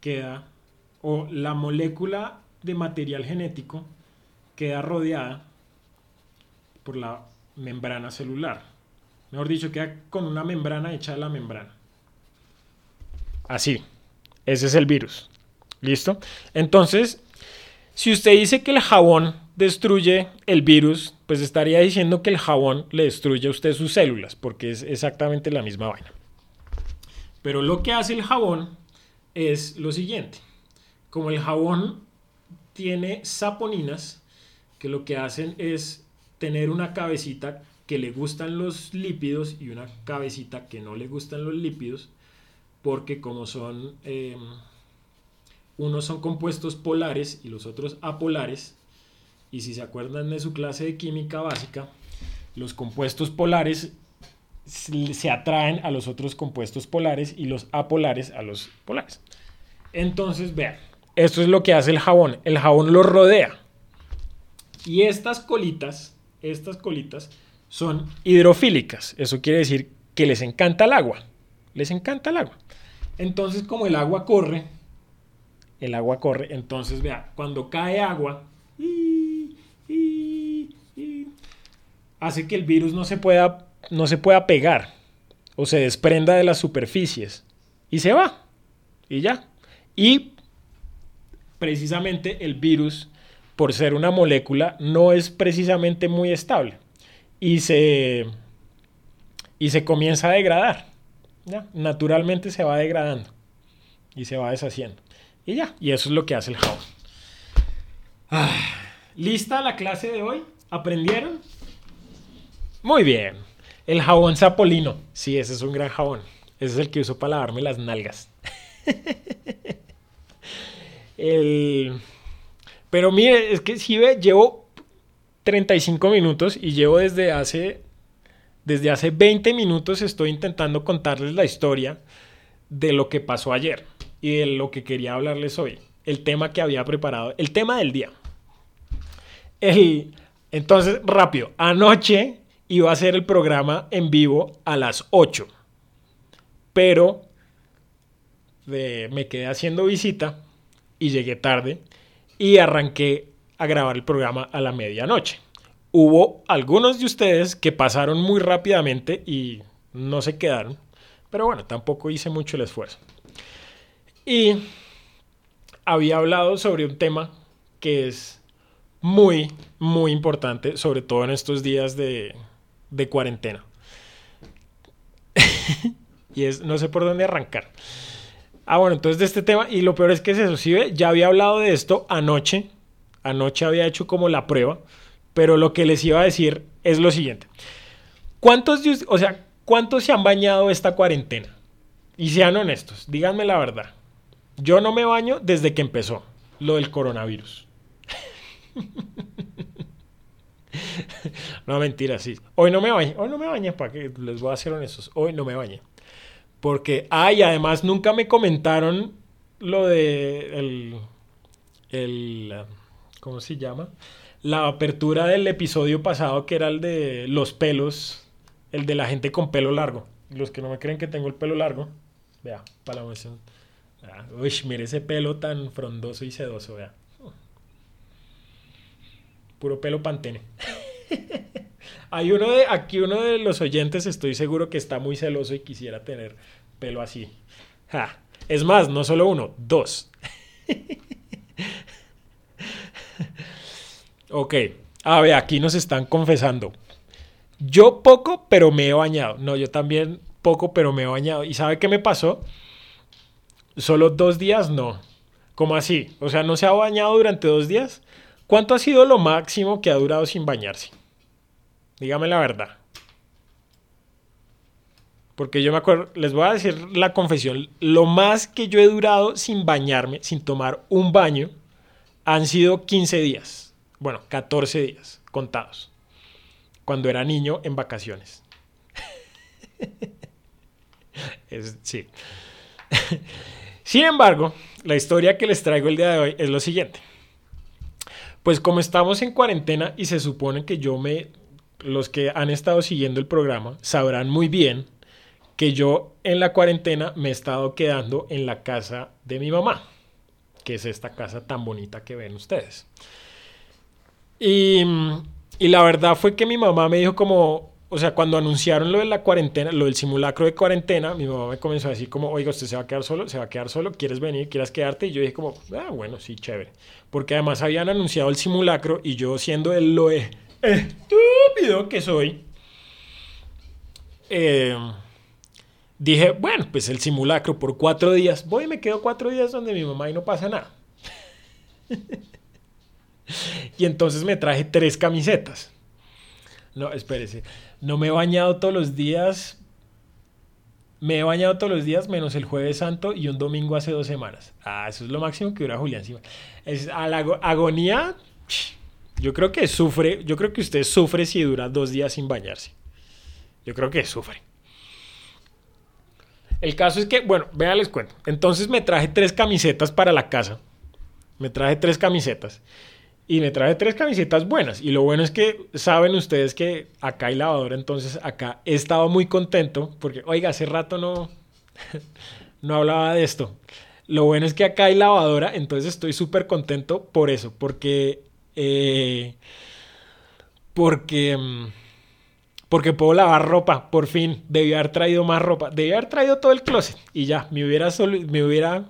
queda, o la molécula de material genético queda rodeada por la membrana celular. Mejor dicho, queda con una membrana hecha de la membrana. Así. Ese es el virus. ¿Listo? Entonces, si usted dice que el jabón destruye el virus, pues estaría diciendo que el jabón le destruye a usted sus células, porque es exactamente la misma vaina. Pero lo que hace el jabón es lo siguiente. Como el jabón tiene saponinas, que lo que hacen es tener una cabecita que le gustan los lípidos y una cabecita que no le gustan los lípidos, porque como son, eh, unos son compuestos polares y los otros apolares, y si se acuerdan de su clase de química básica, los compuestos polares se atraen a los otros compuestos polares y los apolares a los polares. Entonces, vean, esto es lo que hace el jabón. El jabón lo rodea. Y estas colitas, estas colitas son hidrofílicas. Eso quiere decir que les encanta el agua. Les encanta el agua. Entonces, como el agua corre, el agua corre, entonces vea, cuando cae agua, hace que el virus no se pueda, no se pueda pegar o se desprenda de las superficies y se va y ya. Y precisamente el virus por ser una molécula, no es precisamente muy estable y se, y se comienza a degradar. ¿ya? Naturalmente se va degradando y se va deshaciendo. Y ya, y eso es lo que hace el jabón. Ah, ¿Lista la clase de hoy? ¿Aprendieron? Muy bien. El jabón sapolino. Sí, ese es un gran jabón. Ese es el que uso para lavarme las nalgas. el... Pero mire, es que si ve, llevo 35 minutos y llevo desde hace desde hace 20 minutos estoy intentando contarles la historia de lo que pasó ayer y de lo que quería hablarles hoy. El tema que había preparado, el tema del día. El, entonces, rápido, anoche iba a hacer el programa en vivo a las 8, pero me quedé haciendo visita y llegué tarde y arranqué a grabar el programa a la medianoche. Hubo algunos de ustedes que pasaron muy rápidamente y no se quedaron, pero bueno, tampoco hice mucho el esfuerzo. Y había hablado sobre un tema que es muy, muy importante, sobre todo en estos días de, de cuarentena. y es, no sé por dónde arrancar. Ah, bueno, entonces de este tema, y lo peor es que se eso, ya había hablado de esto anoche, anoche había hecho como la prueba, pero lo que les iba a decir es lo siguiente. ¿Cuántos, o sea, cuántos se han bañado esta cuarentena? Y sean honestos, díganme la verdad. Yo no me baño desde que empezó lo del coronavirus. no, mentira, sí. Hoy no me bañé. Hoy no me bañé, para que les voy a ser honestos. Hoy no me bañé. Porque, ay, además nunca me comentaron lo de el, el, ¿cómo se llama? La apertura del episodio pasado que era el de los pelos, el de la gente con pelo largo. Los que no me creen que tengo el pelo largo, vea, para la emoción. Uy, mire ese pelo tan frondoso y sedoso, vea. Puro pelo pantene. Hay uno de, aquí uno de los oyentes estoy seguro que está muy celoso y quisiera tener pelo así. Es más, no solo uno, dos. ok, a ver, aquí nos están confesando. Yo poco, pero me he bañado. No, yo también poco, pero me he bañado. ¿Y sabe qué me pasó? Solo dos días, no. ¿Cómo así? O sea, ¿no se ha bañado durante dos días? ¿Cuánto ha sido lo máximo que ha durado sin bañarse? Dígame la verdad. Porque yo me acuerdo, les voy a decir la confesión, lo más que yo he durado sin bañarme, sin tomar un baño, han sido 15 días. Bueno, 14 días contados. Cuando era niño en vacaciones. sí. Sin embargo, la historia que les traigo el día de hoy es lo siguiente. Pues como estamos en cuarentena y se supone que yo me los que han estado siguiendo el programa sabrán muy bien que yo en la cuarentena me he estado quedando en la casa de mi mamá, que es esta casa tan bonita que ven ustedes. Y, y la verdad fue que mi mamá me dijo como, o sea, cuando anunciaron lo de la cuarentena, lo del simulacro de cuarentena, mi mamá me comenzó a decir como, oiga, usted se va a quedar solo, se va a quedar solo, ¿quieres venir? ¿Quieres quedarte? Y yo dije como, ah, bueno, sí, chévere. Porque además habían anunciado el simulacro y yo siendo el loe estúpido que soy, eh, dije, bueno, pues el simulacro por cuatro días. Voy y me quedo cuatro días donde mi mamá y no pasa nada. y entonces me traje tres camisetas. No, espérese. No me he bañado todos los días. Me he bañado todos los días menos el jueves santo y un domingo hace dos semanas. Ah, eso es lo máximo que dura Julián. Es a la agonía. Yo creo que sufre, yo creo que usted sufre si dura dos días sin bañarse. Yo creo que sufre. El caso es que, bueno, vean, les cuento. Entonces me traje tres camisetas para la casa. Me traje tres camisetas. Y me traje tres camisetas buenas. Y lo bueno es que saben ustedes que acá hay lavadora. Entonces acá he estado muy contento. Porque, oiga, hace rato no, no hablaba de esto. Lo bueno es que acá hay lavadora. Entonces estoy súper contento por eso. Porque eh, porque, mm, porque puedo lavar ropa, por fin. Debí haber traído más ropa. Debí haber traído todo el closet y ya, me hubiera, me hubiera,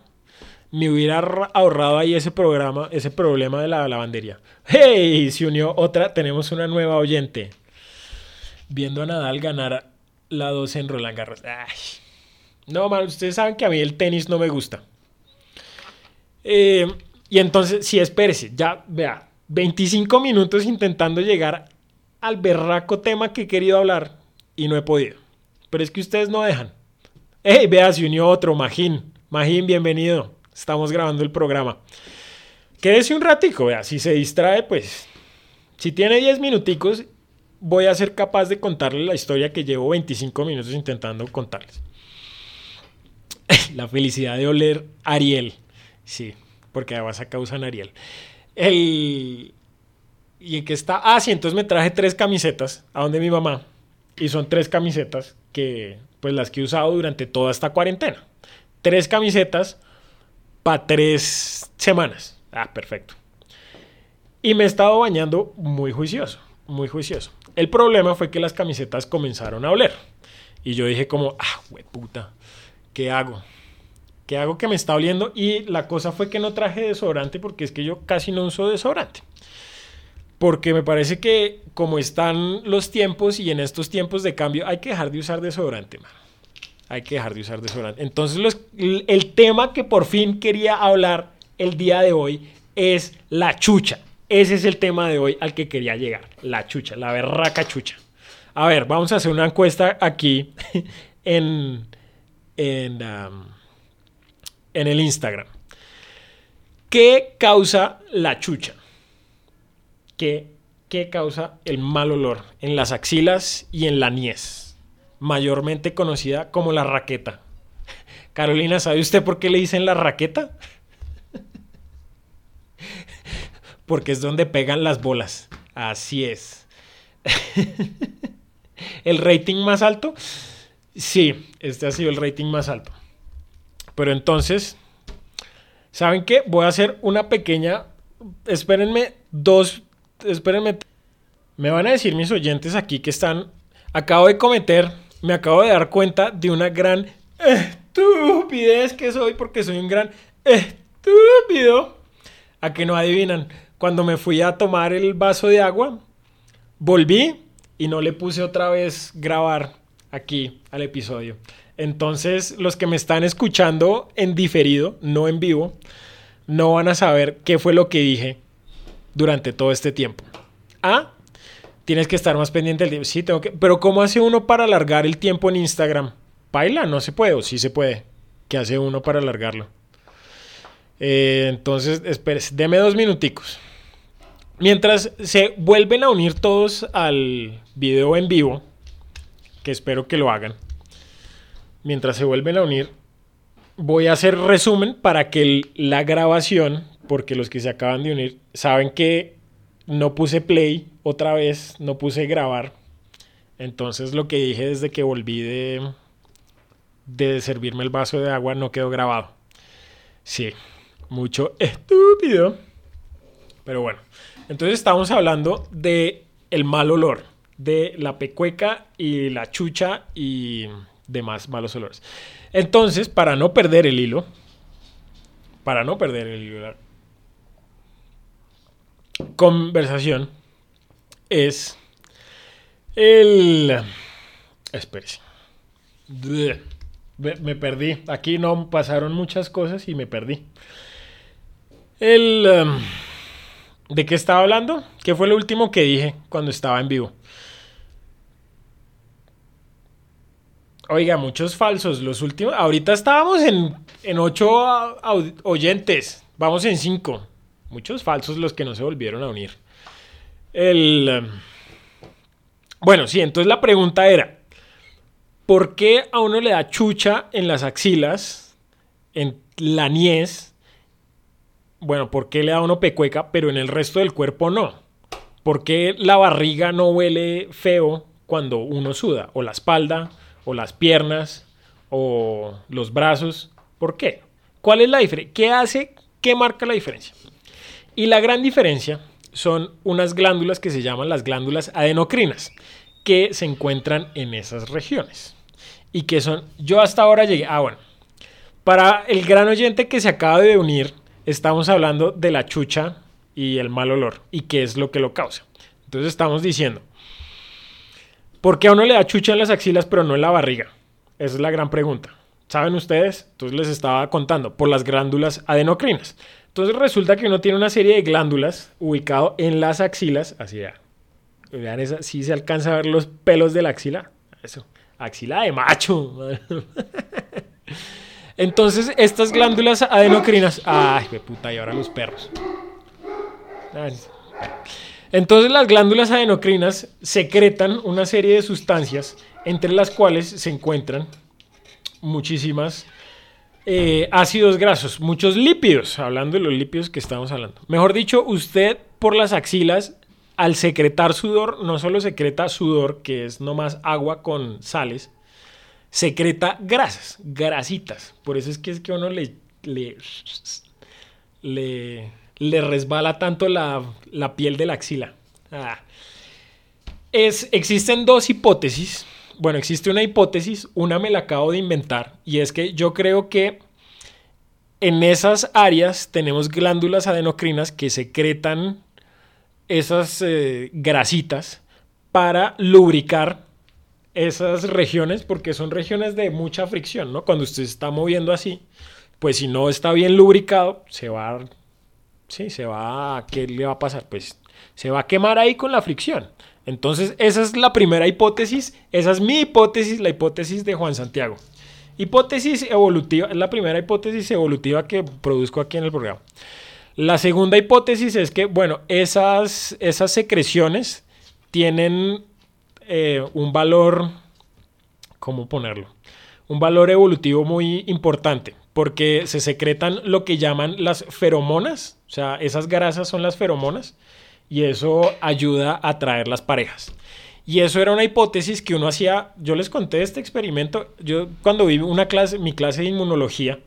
me hubiera ra- ahorrado ahí ese programa, ese problema de la lavandería. ¡Hey! Se unió otra, tenemos una nueva oyente. Viendo a Nadal ganar la 12 en Roland Garros. No, man, ustedes saben que a mí el tenis no me gusta. Eh, y entonces, sí, espérese, ya, vea, 25 minutos intentando llegar al berraco tema que he querido hablar y no he podido. Pero es que ustedes no dejan. ¡Ey! Vea, se unió otro, Magín. Magín, bienvenido. Estamos grabando el programa. Quédese un ratico, vea. Si se distrae, pues. Si tiene 10 minuticos, voy a ser capaz de contarle la historia que llevo 25 minutos intentando contarles. La felicidad de oler Ariel. Sí, porque además acá usan Ariel. El. ¿Y en qué está? Ah, sí, entonces me traje tres camisetas a donde mi mamá. Y son tres camisetas que, pues las que he usado durante toda esta cuarentena. Tres camisetas para tres semanas. Ah, perfecto. Y me he estado bañando muy juicioso, muy juicioso. El problema fue que las camisetas comenzaron a oler. Y yo dije como, ah, puta, ¿qué hago? ¿Qué hago que me está oliendo? Y la cosa fue que no traje desodorante porque es que yo casi no uso desodorante. Porque me parece que como están los tiempos y en estos tiempos de cambio hay que dejar de usar desodorante, man. Hay que dejar de usar desodorante. Entonces el tema que por fin quería hablar el día de hoy es la chucha. Ese es el tema de hoy al que quería llegar. La chucha, la berraca chucha. A ver, vamos a hacer una encuesta aquí en, en, en el Instagram. ¿Qué causa la chucha? ¿Qué, ¿Qué causa el mal olor en las axilas y en la niez? Mayormente conocida como la raqueta. Carolina, ¿sabe usted por qué le dicen la raqueta? Porque es donde pegan las bolas. Así es. ¿El rating más alto? Sí, este ha sido el rating más alto. Pero entonces, ¿saben qué? Voy a hacer una pequeña... Espérenme dos... Espérenme. Me van a decir mis oyentes aquí que están... Acabo de cometer... Me acabo de dar cuenta de una gran estupidez que soy porque soy un gran estúpido. A que no adivinan. Cuando me fui a tomar el vaso de agua, volví y no le puse otra vez grabar aquí al episodio. Entonces, los que me están escuchando en diferido, no en vivo, no van a saber qué fue lo que dije durante todo este tiempo. Ah, tienes que estar más pendiente del tiempo. Sí, tengo que. Pero, ¿cómo hace uno para alargar el tiempo en Instagram? ¿Baila? No se puede, o sí se puede. ¿Qué hace uno para alargarlo? Eh, entonces, espérese, deme dos minuticos. Mientras se vuelven a unir todos al video en vivo, que espero que lo hagan, mientras se vuelven a unir, voy a hacer resumen para que la grabación, porque los que se acaban de unir saben que no puse play otra vez, no puse grabar. Entonces lo que dije desde que volví de, de servirme el vaso de agua no quedó grabado. Sí, mucho estúpido. Pero bueno, entonces estamos hablando de el mal olor, de la pecueca y la chucha y demás malos olores. Entonces, para no perder el hilo, para no perder el hilo, de la conversación es el... Espérese. Me perdí. Aquí no pasaron muchas cosas y me perdí. El... em, ¿De qué estaba hablando? ¿Qué fue lo último que dije cuando estaba en vivo? Oiga, muchos falsos. Los últimos. Ahorita estábamos en, en ocho oyentes. Vamos en cinco. Muchos falsos los que no se volvieron a unir. El. em, Bueno, sí, entonces la pregunta era: ¿por qué a uno le da chucha en las axilas, en la niez? Bueno, ¿por qué le da a uno pecueca, pero en el resto del cuerpo no? ¿Por qué la barriga no huele feo cuando uno suda? O la espalda, o las piernas, o los brazos. ¿Por qué? ¿Cuál es la diferencia? ¿Qué hace? ¿Qué marca la diferencia? Y la gran diferencia son unas glándulas que se llaman las glándulas adenocrinas, que se encuentran en esas regiones. Y que son, yo hasta ahora llegué, ah bueno, Para el gran oyente que se acaba de unir, estamos hablando de la chucha y el mal olor y qué es lo que lo causa. Entonces estamos diciendo, ¿por qué a uno le da chucha en las axilas pero no en la barriga? Esa es la gran pregunta. ¿Saben ustedes? Entonces les estaba contando, por las glándulas adenocrinas. Entonces resulta que uno tiene una serie de glándulas ubicado en las axilas, así ya. Vean esa, si se alcanza a ver los pelos de la axila. Eso, axila de macho. Entonces, estas glándulas adenocrinas. Ay, qué puta, y ahora los perros. Entonces, las glándulas adenocrinas secretan una serie de sustancias, entre las cuales se encuentran muchísimas eh, ácidos grasos, muchos lípidos, hablando de los lípidos que estamos hablando. Mejor dicho, usted por las axilas, al secretar sudor, no solo secreta sudor, que es nomás agua con sales, secreta grasas, grasitas. Por eso es que es que uno le, le, le, le resbala tanto la, la, piel de la axila. Ah. Es, existen dos hipótesis bueno, existe una hipótesis, una me la acabo de inventar, y es que yo creo que en esas áreas tenemos glándulas adenocrinas que secretan esas eh, grasitas para lubricar esas regiones, porque son regiones de mucha fricción, ¿no? Cuando usted se está moviendo así, pues si no está bien lubricado, se va. Sí, se va. ¿Qué le va a pasar? Pues se va a quemar ahí con la fricción. Entonces, esa es la primera hipótesis, esa es mi hipótesis, la hipótesis de Juan Santiago. Hipótesis evolutiva, es la primera hipótesis evolutiva que produzco aquí en el programa. La segunda hipótesis es que, bueno, esas, esas secreciones tienen eh, un valor, ¿cómo ponerlo? Un valor evolutivo muy importante, porque se secretan lo que llaman las feromonas, o sea, esas grasas son las feromonas y eso ayuda a atraer las parejas. Y eso era una hipótesis que uno hacía, yo les conté este experimento, yo cuando vi una clase, mi clase de inmunología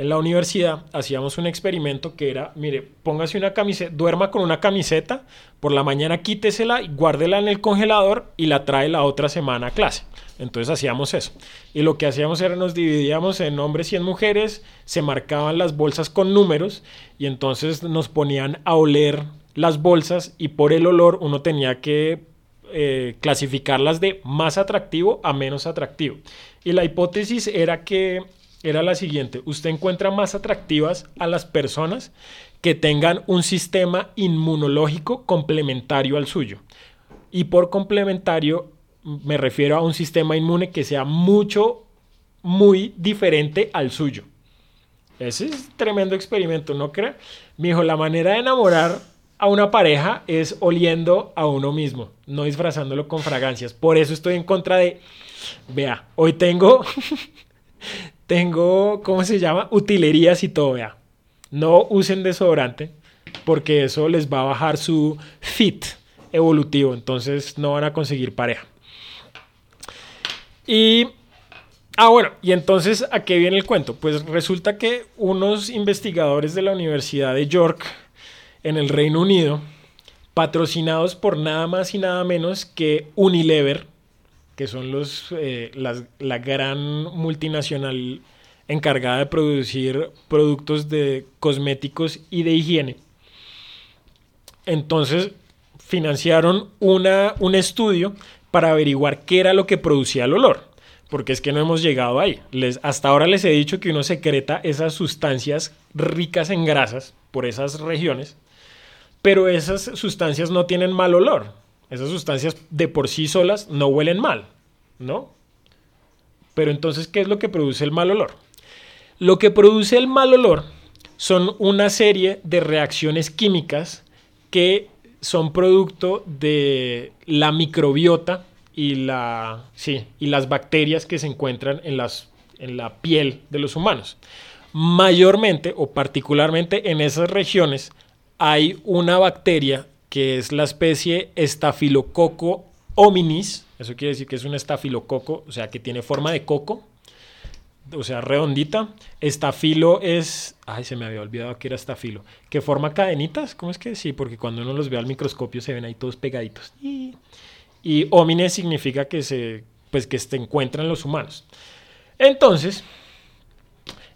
en la universidad, hacíamos un experimento que era, mire, póngase una camiseta, duerma con una camiseta, por la mañana quítesela y guárdela en el congelador y la trae la otra semana a clase. Entonces hacíamos eso. Y lo que hacíamos era nos dividíamos en hombres y en mujeres, se marcaban las bolsas con números y entonces nos ponían a oler las bolsas y por el olor uno tenía que eh, clasificarlas de más atractivo a menos atractivo. Y la hipótesis era que era la siguiente, usted encuentra más atractivas a las personas que tengan un sistema inmunológico complementario al suyo. Y por complementario me refiero a un sistema inmune que sea mucho, muy diferente al suyo. Ese es tremendo experimento, ¿no cree? Me dijo, la manera de enamorar a una pareja es oliendo a uno mismo, no disfrazándolo con fragancias. Por eso estoy en contra de, vea, hoy tengo, tengo, ¿cómo se llama? Utilerías y todo, vea. No usen desodorante porque eso les va a bajar su fit evolutivo, entonces no van a conseguir pareja. Y Ah, bueno, y entonces, ¿a qué viene el cuento? Pues resulta que unos investigadores de la Universidad de York en el Reino Unido, patrocinados por nada más y nada menos que Unilever, que son los, eh, la gran multinacional encargada de producir productos de cosméticos y de higiene. Entonces financiaron una, un estudio para averiguar qué era lo que producía el olor, porque es que no hemos llegado ahí. Les, hasta ahora les he dicho que uno secreta esas sustancias ricas en grasas por esas regiones pero esas sustancias no tienen mal olor. Esas sustancias de por sí solas no huelen mal, ¿no? Pero entonces, ¿qué es lo que produce el mal olor? Lo que produce el mal olor son una serie de reacciones químicas que son producto de la microbiota y, la, sí, y las bacterias que se encuentran en, las, en la piel de los humanos. Mayormente o particularmente en esas regiones hay una bacteria que es la especie Staphylococcus hominis, eso quiere decir que es un estafilococo, o sea, que tiene forma de coco, o sea, redondita. Estafilo es, ay, se me había olvidado que era estafilo, que forma cadenitas, ¿cómo es que sí? Porque cuando uno los ve al microscopio se ven ahí todos pegaditos. Y, y significa que se, pues que se encuentran los humanos. Entonces,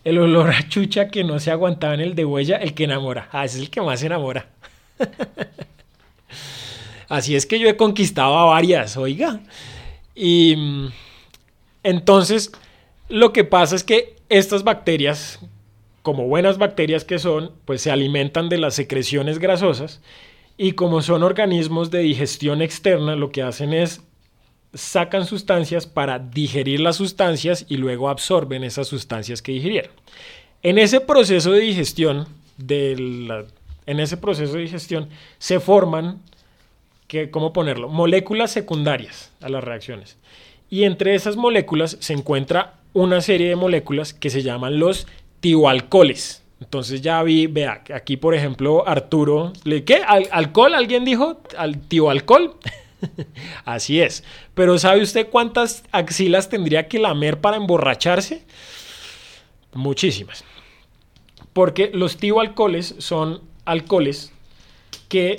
El olor a chucha que no se aguantaba en el de huella, el que enamora. Ah, es el que más enamora. Así es que yo he conquistado a varias, oiga. Y mm, entonces, lo que pasa es que estas bacterias, como buenas bacterias que son, pues se alimentan de las secreciones grasosas y como son organismos de digestión externa, lo que hacen es sacan sustancias para digerir las sustancias y luego absorben esas sustancias que digirieron. En ese proceso de digestión, en ese proceso de digestión se forman, que, ¿cómo ponerlo? Moléculas secundarias a las reacciones. Y entre esas moléculas se encuentra una serie de moléculas que se llaman los tioalcoholes. Entonces ya vi, vea, aquí por ejemplo Arturo, ¿le- ¿qué? ¿Al- ¿Alcohol? ¿Alguien dijo? ¿Al tioalcohol? Así es. Pero ¿sabe usted cuántas axilas tendría que lamer para emborracharse? Muchísimas. Porque los tioalcoholes son alcoholes que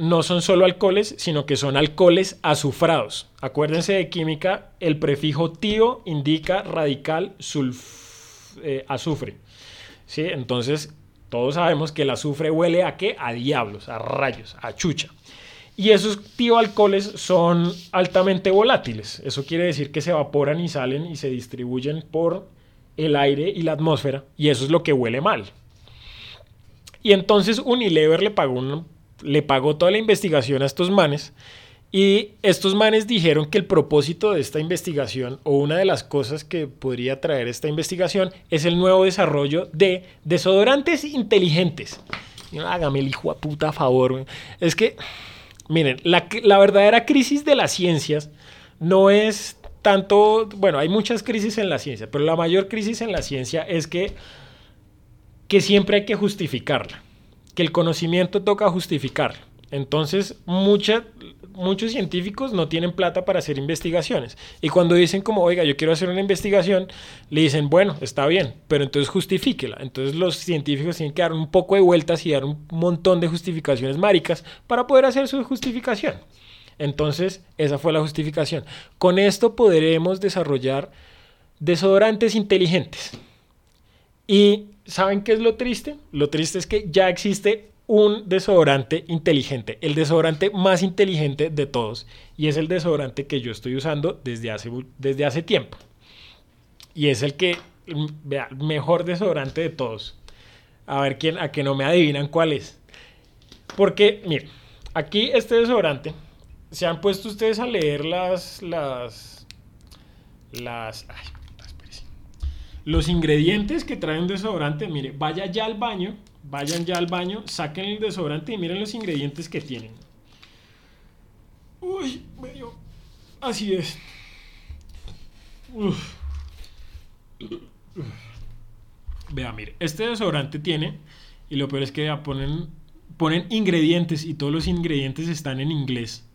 no son solo alcoholes, sino que son alcoholes azufrados. Acuérdense de química, el prefijo tio indica radical sulf eh, azufre. ¿Sí? Entonces, todos sabemos que el azufre huele a qué? A diablos, a rayos, a chucha. Y esos tioalcoholes son altamente volátiles. Eso quiere decir que se evaporan y salen y se distribuyen por el aire y la atmósfera. Y eso es lo que huele mal. Y entonces Unilever le pagó, un- le pagó toda la investigación a estos manes. Y estos manes dijeron que el propósito de esta investigación, o una de las cosas que podría traer esta investigación, es el nuevo desarrollo de desodorantes inteligentes. Hágame el hijo a puta favor. Es que, miren, la, la verdadera crisis de las ciencias no es tanto, bueno, hay muchas crisis en la ciencia, pero la mayor crisis en la ciencia es que que siempre hay que justificarla, que el conocimiento toca justificar. Entonces, muchos científicos no tienen plata para hacer investigaciones. Y cuando dicen como, oiga, yo quiero hacer una investigación, le dicen, bueno, está bien, pero entonces justifíquela. Entonces los científicos tienen que dar un poco de vueltas y dar un montón de justificaciones maricas para poder hacer su justificación. Entonces, esa fue la justificación. Con esto podremos desarrollar desodorantes inteligentes. Y ¿saben qué es lo triste? Lo triste es que ya existe un desodorante inteligente, el desodorante más inteligente de todos. Y es el desodorante que yo estoy usando desde hace, desde hace tiempo. Y es el que, mm, vea, mejor desodorante de todos. A ver quién, a que no me adivinan cuál es. Porque, miren, aquí este desodorante, se han puesto ustedes a leer las, las, las. Los ingredientes que trae un desodorante. Mire, vaya ya al baño, vayan ya al baño, saquen el desodorante y miren los ingredientes que tienen. Uy, medio, así es. Vea, mire, este desodorante tiene, y lo peor es que ponen, ponen ingredientes y todos los ingredientes están en inglés.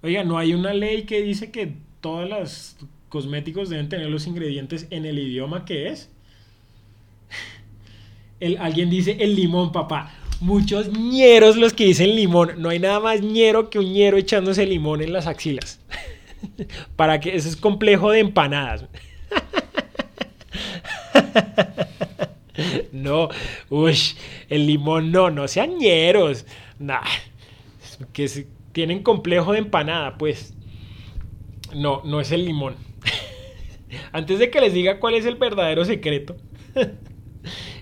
Oiga, no hay una ley que dice que todos los cosméticos deben tener los ingredientes en el idioma que es. El, alguien dice el limón, papá. Muchos ñeros los que dicen limón. No hay nada más ñero que un ñero echándose limón en las axilas. Para que ese es complejo de empanadas. No, uy, el limón no, no sean ñeros. Nah, que tienen complejo de empanada, pues. No, no es el limón. Antes de que les diga cuál es el verdadero secreto,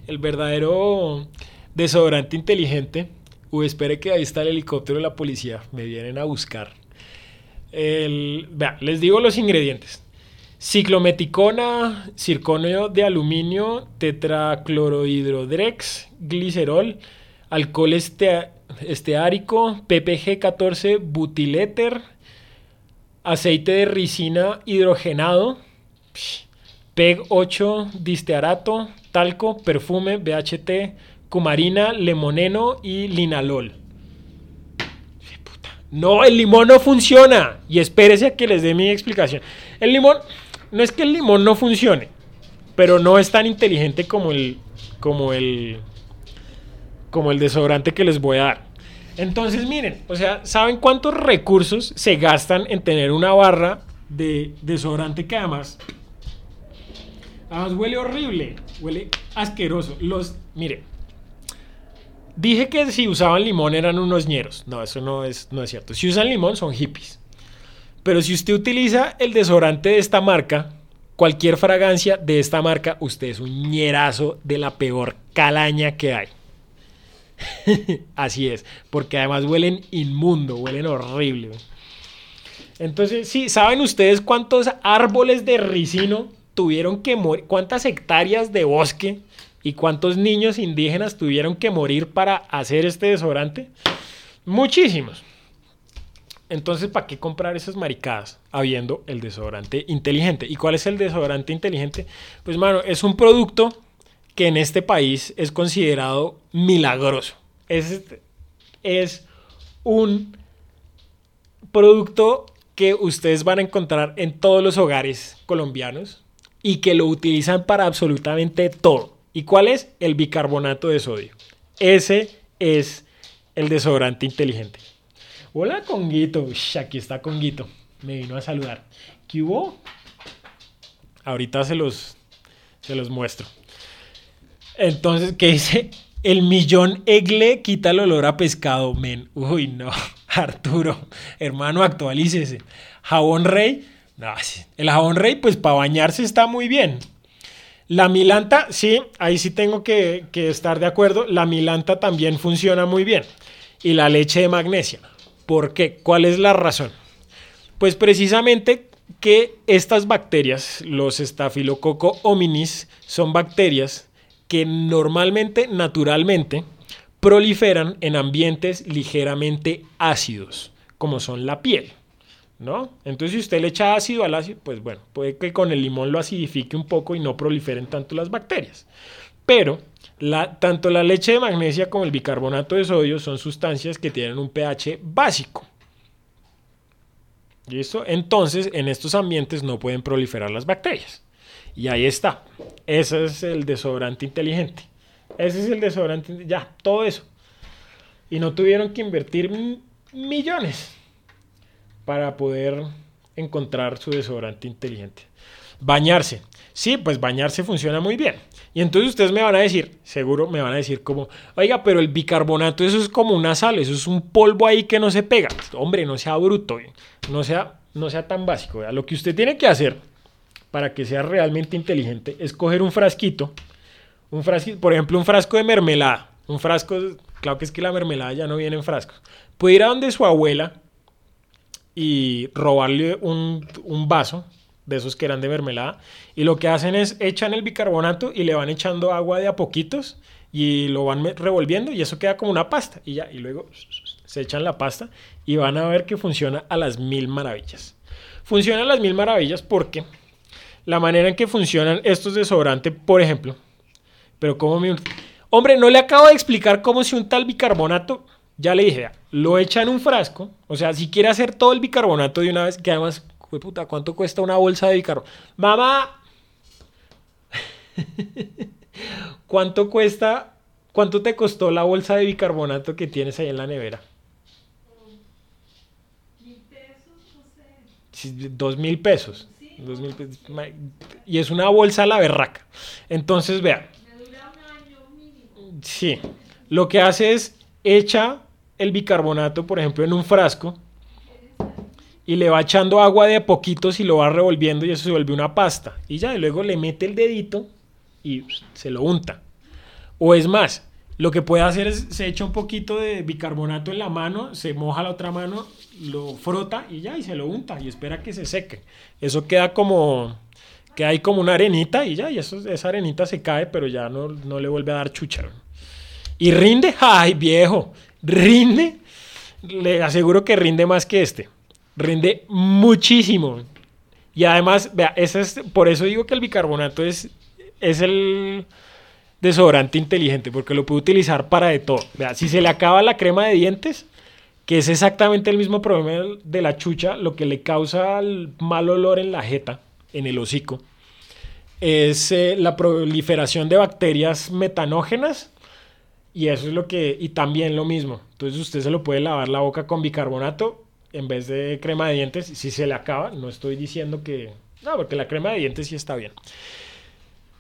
el verdadero desodorante inteligente. Uy, espere que ahí está el helicóptero de la policía. Me vienen a buscar. El, vea, les digo los ingredientes. Ciclometicona, circonio de aluminio, tetraclorohidrodrex, glicerol, alcohol este- esteárico, PPG 14, butiléter, aceite de ricina hidrogenado, PEG 8, distearato, talco, perfume, BHT, cumarina, lemoneno y linalol. No, el limón no funciona. Y espérese a que les dé mi explicación. El limón, no es que el limón no funcione, pero no es tan inteligente como el, como el, como el desodorante que les voy a dar. Entonces, miren, o sea, ¿saben cuántos recursos se gastan en tener una barra de desodorante que además Además huele horrible, huele asqueroso. Los, mire, dije que si usaban limón eran unos ñeros. No, eso no es, no es cierto. Si usan limón son hippies. Pero si usted utiliza el desodorante de esta marca, cualquier fragancia de esta marca, usted es un ñerazo de la peor calaña que hay. Así es, porque además huelen inmundo, huelen horrible. Entonces, sí, ¿saben ustedes cuántos árboles de ricino tuvieron que? ¿Cuántas hectáreas de bosque y cuántos niños indígenas tuvieron que morir para hacer este desodorante? Muchísimos. Entonces, ¿para qué comprar esas maricadas habiendo el desodorante inteligente? ¿Y cuál es el desodorante inteligente? Pues, mano, es un producto que en este país es considerado milagroso. Es, es un producto que ustedes van a encontrar en todos los hogares colombianos y que lo utilizan para absolutamente todo. ¿Y cuál es? El bicarbonato de sodio. Ese es el desodorante inteligente. Hola, Conguito. Aquí está Conguito. Me vino a saludar. ¿Qué hubo? Ahorita se los, se los muestro. Entonces, ¿qué dice? El millón egle quita el olor a pescado, men. Uy, no. Arturo, hermano, actualícese. Jabón rey. Sí. el jabón rey, pues para bañarse está muy bien. La milanta, sí, ahí sí tengo que, que estar de acuerdo. La milanta también funciona muy bien. Y la leche de magnesia. ¿Por qué? ¿Cuál es la razón? Pues precisamente que estas bacterias, los estafilococo hominis, son bacterias que normalmente, naturalmente, proliferan en ambientes ligeramente ácidos, como son la piel. ¿No? Entonces, si usted le echa ácido al ácido, pues bueno, puede que con el limón lo acidifique un poco y no proliferen tanto las bacterias. Pero tanto la leche de magnesia como el bicarbonato de sodio son sustancias que tienen un pH básico. ¿Listo? Entonces, en estos ambientes no pueden proliferar las bacterias. Y ahí está. Ese es el desodorante inteligente. Ese es el desodorante. Ya, todo eso. Y no tuvieron que invertir millones para poder encontrar su desodorante inteligente. Bañarse. Sí, pues bañarse funciona muy bien. Y entonces ustedes me van a decir, seguro me van a decir como, oiga, pero el bicarbonato eso es como una sal, eso es un polvo ahí que no se pega. Hombre, no sea bruto, no sea, no sea tan básico. Lo que usted tiene que hacer para que sea realmente inteligente es coger un frasquito, un frasquito, por ejemplo, un frasco de mermelada. Un frasco, claro que es que la mermelada ya no viene en frascos. Puede ir a donde su abuela y robarle un, un vaso de esos que eran de mermelada. Y lo que hacen es echan el bicarbonato y le van echando agua de a poquitos y lo van revolviendo y eso queda como una pasta. Y ya, y luego se echan la pasta y van a ver que funciona a las mil maravillas. Funciona a las mil maravillas porque la manera en que funcionan estos desodorantes, por ejemplo, pero como me... Hombre, no le acabo de explicar cómo se unta el bicarbonato. Ya le dije, lo echa en un frasco. O sea, si quiere hacer todo el bicarbonato de una vez, que además puta, ¿cuánto cuesta una bolsa de bicarbonato? Mamá, ¿cuánto cuesta, cuánto te costó la bolsa de bicarbonato que tienes ahí en la nevera? Dos mil pesos. Sí. Dos mil pesos. Y es una bolsa a la berraca. Entonces, vean, Me dura un año mínimo. sí, lo que hace es echa el bicarbonato, por ejemplo, en un frasco y le va echando agua de a poquitos y lo va revolviendo y eso se vuelve una pasta. Y ya, y luego le mete el dedito y se lo unta. O es más, lo que puede hacer es se echa un poquito de bicarbonato en la mano, se moja la otra mano, lo frota y ya, y se lo unta y espera que se seque. Eso queda como, queda ahí como una arenita y ya, y eso, esa arenita se cae, pero ya no, no le vuelve a dar chúcharo. ¿Y rinde? ¡Ay, viejo! ¿Rinde? Le aseguro que rinde más que este. Rinde muchísimo. Y además, vea, ese es, por eso digo que el bicarbonato es, es el desodorante inteligente, porque lo puede utilizar para de todo. Vea, si se le acaba la crema de dientes, que es exactamente el mismo problema de la chucha, lo que le causa el mal olor en la jeta, en el hocico, es eh, la proliferación de bacterias metanógenas y eso es lo que, y también lo mismo. Entonces usted se lo puede lavar la boca con bicarbonato en vez de crema de dientes. Si se le acaba, no estoy diciendo que... No, porque la crema de dientes sí está bien.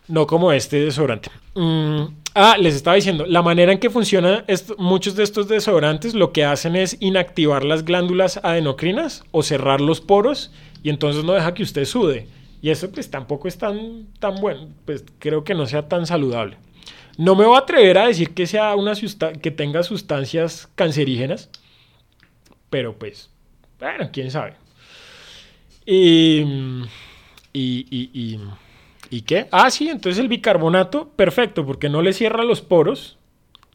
No como este desodorante. Mm, ah, les estaba diciendo, la manera en que funcionan muchos de estos desodorantes lo que hacen es inactivar las glándulas adenocrinas o cerrar los poros y entonces no deja que usted sude. Y eso pues tampoco es tan, tan bueno, pues creo que no sea tan saludable. No me voy a atrever a decir que sea una que tenga sustancias cancerígenas, pero pues, bueno, quién sabe. Y, y, y, y, ¿y qué? Ah, sí, entonces el bicarbonato, perfecto, porque no le cierra los poros.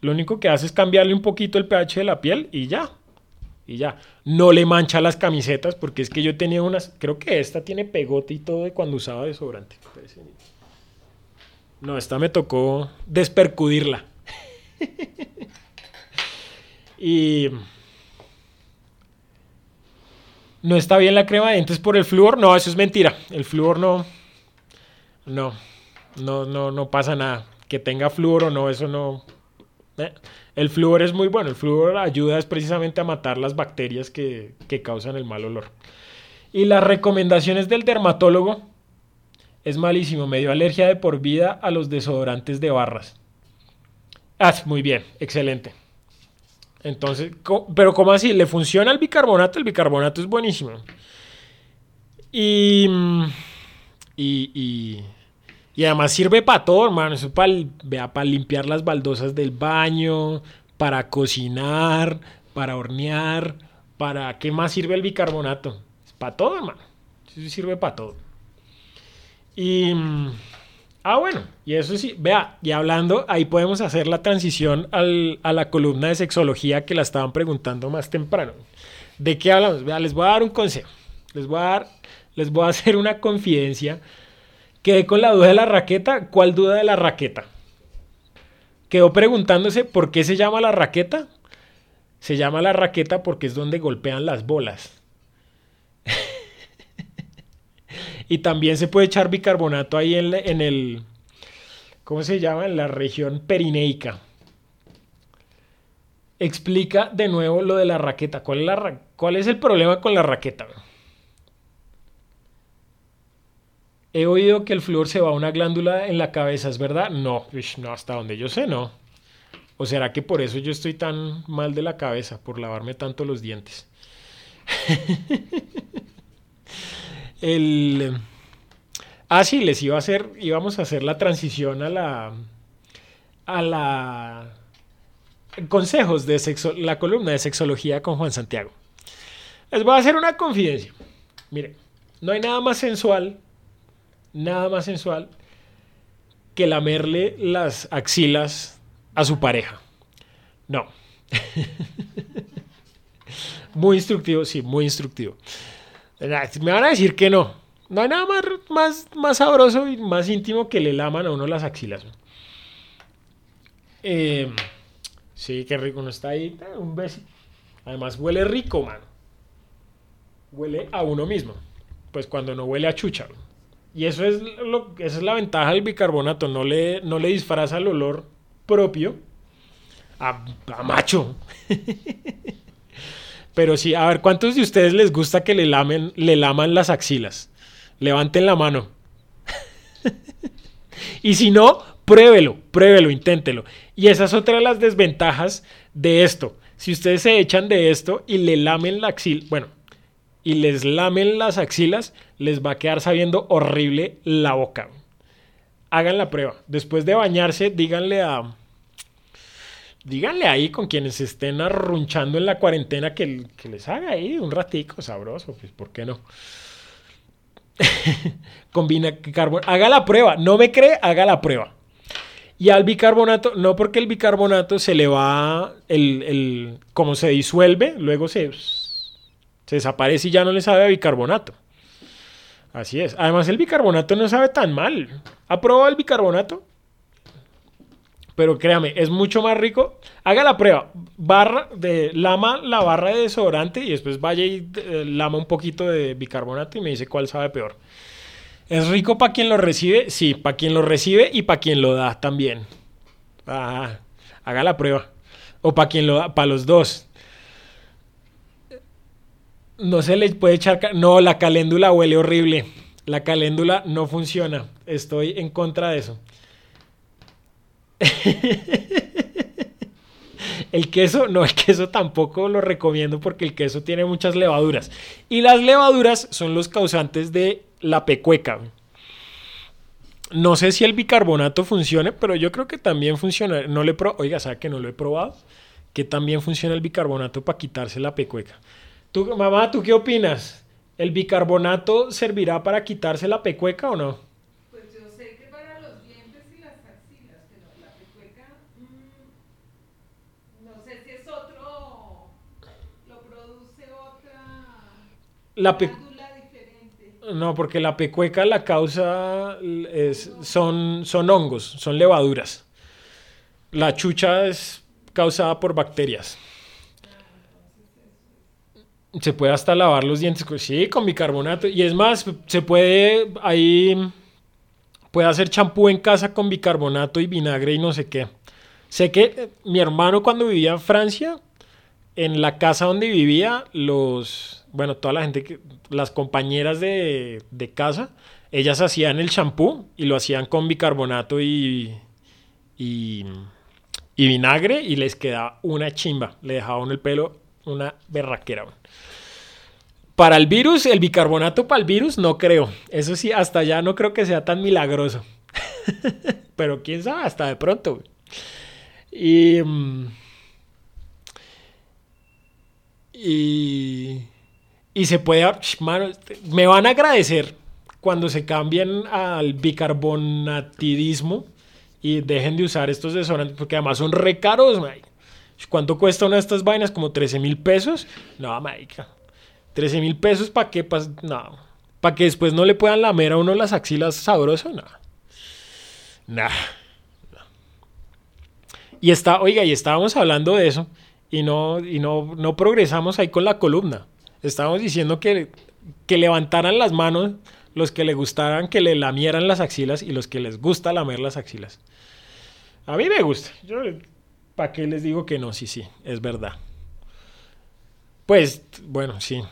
Lo único que hace es cambiarle un poquito el pH de la piel y ya. Y ya. No le mancha las camisetas, porque es que yo tenía unas, creo que esta tiene pegote y todo de cuando usaba desodorante. No, esta me tocó despercudirla. y no está bien la crema de dientes por el flúor. No, eso es mentira. El flúor no. No. No, no, pasa nada. Que tenga flúor o no, eso no. Eh, El flúor es muy bueno. El flúor ayuda es precisamente a matar las bacterias que, que causan el mal olor. Y las recomendaciones del dermatólogo es malísimo. Me dio alergia de por vida a los desodorantes de barras. Ah, muy bien, excelente. Entonces, pero ¿cómo así? ¿Le funciona el bicarbonato? El bicarbonato es buenísimo. Y, mm, y, y, y además sirve para todo, hermano. Eso para, vea, para limpiar las baldosas del baño, para cocinar, para hornear, para... ¿Qué más sirve el bicarbonato? Para todo, hermano. Eso sirve para todo. Y... mm, Ah, bueno, y eso sí, vea, y hablando, ahí podemos hacer la transición al- a la columna de sexología que la estaban preguntando más temprano. ¿De qué hablamos? Vea, les voy a dar un consejo. Les voy a dar, les voy a hacer una confidencia. Quedé con la duda de la raqueta. ¿Cuál duda de la raqueta? Quedó preguntándose por qué se llama la raqueta. Se llama la raqueta porque es donde golpean las bolas. Y también se puede echar bicarbonato ahí en, el, ¿cómo se llama? En la región perineica. Explica de nuevo lo de la raqueta. ¿Cuál es, el problema con la raqueta? He oído que el flúor se va a una glándula en la cabeza, ¿es verdad? No, no, hasta donde yo sé, no. ¿O será que por eso yo estoy tan mal de la cabeza, por lavarme tanto los dientes? El... Ah, sí, les iba a hacer, íbamos a hacer la transición a la... a la... Consejos de sexo, la columna de sexología con Juan Santiago. Les voy a hacer una confidencia. Miren, no hay nada más sensual, nada más sensual que lamerle las axilas a su pareja. No. muy instructivo, sí, muy instructivo. Me van a decir que no. No hay nada más, más, más sabroso y más íntimo que le laman a uno las axilas. Eh, sí, qué rico. Uno está ahí. un beso. Además, huele rico, mano. Huele a uno mismo. Pues cuando no huele a chucha. Y eso es lo, esa es la ventaja del bicarbonato. No le, no le disfraza el olor propio a, a macho. Pero sí, a ver, ¿cuántos de ustedes les gusta que le lamen, le laman las axilas? Levanten la mano. y si no, pruébelo, pruébelo, inténtelo. Y esa es otra de las desventajas de esto. Si ustedes se echan de esto y le lamen la axila, bueno, y les lamen las axilas, les va a quedar sabiendo horrible la boca. Hagan la prueba. Después de bañarse, díganle a, díganle ahí con quienes estén arrunchando en la cuarentena que, que les haga ahí un ratico sabroso, pues ¿por qué no? Combina carbonato, haga la prueba, no me cree, haga la prueba. Y al bicarbonato, no porque el bicarbonato se le va, el, el, como se disuelve, luego se, se desaparece y ya no le sabe a bicarbonato. Así es. Además el bicarbonato no sabe tan mal. ¿Ha probado el bicarbonato? Pero créame, es mucho más rico. Haga la prueba. Barra de lama la barra de desodorante y después vaya y eh, lama un poquito de bicarbonato y me dice cuál sabe peor. ¿Es rico para quien lo recibe? Sí, para quien lo recibe y para quien lo da también. Ah, haga la prueba. O para quien lo da, para los dos. No se le puede echar. No, la caléndula huele horrible. La caléndula no funciona. Estoy en contra de eso. El queso, no, el queso tampoco lo recomiendo porque el queso tiene muchas levaduras. Y las levaduras son los causantes de la pecueca. No sé si el bicarbonato funcione, pero yo creo que también funciona. No le pro Oiga, ¿sabe que no lo he probado? Que también funciona el bicarbonato para quitarse la pecueca. ¿Tú, mamá, ¿tú qué opinas? ¿El bicarbonato servirá para quitarse la pecueca o no? Pues yo sé que para los dientes y las axilas, pero la pecueca, mm, no sé si es otro, lo produce otra La. No, porque la pecueca la causa es- son, son hongos, son levaduras. La chucha es causada por bacterias. Se puede hasta lavar los dientes, sí, con bicarbonato. Y es más, se puede ahí, puede hacer champú en casa con bicarbonato y vinagre y no sé qué. Sé que eh, mi hermano cuando vivía en Francia, en la casa donde vivía, los, bueno, toda la gente, que, las compañeras de, casa, ellas hacían el champú y lo hacían con bicarbonato y, y, y vinagre y les quedaba una chimba, le dejaban el pelo una berraquera. Para el virus, el bicarbonato para el virus, no creo. Eso sí, hasta allá no creo que sea tan milagroso. Pero quién sabe, hasta de pronto. Y... mm, y, y se puede, mano, me van a agradecer cuando se cambien al bicarbonatidismo y dejen de usar estos desodorantes, porque además son re caros, marica. ¿Cuánto cuesta una de estas vainas? ¿Como 13 mil pesos? No, marica. 13 mil pesos para qué? Pa- no. Para que después no le puedan lamer a uno las axilas sabroso, no. Nah. Y está, oiga, y estábamos hablando de eso y no, y no, no progresamos ahí con la columna. Estábamos diciendo que, que levantaran las manos los que le gustaran que le lamieran las axilas y los que les gusta lamer las axilas. A mí me gusta. Yo, ¿para qué les digo que no? Sí, sí, es verdad. Pues, bueno, sí.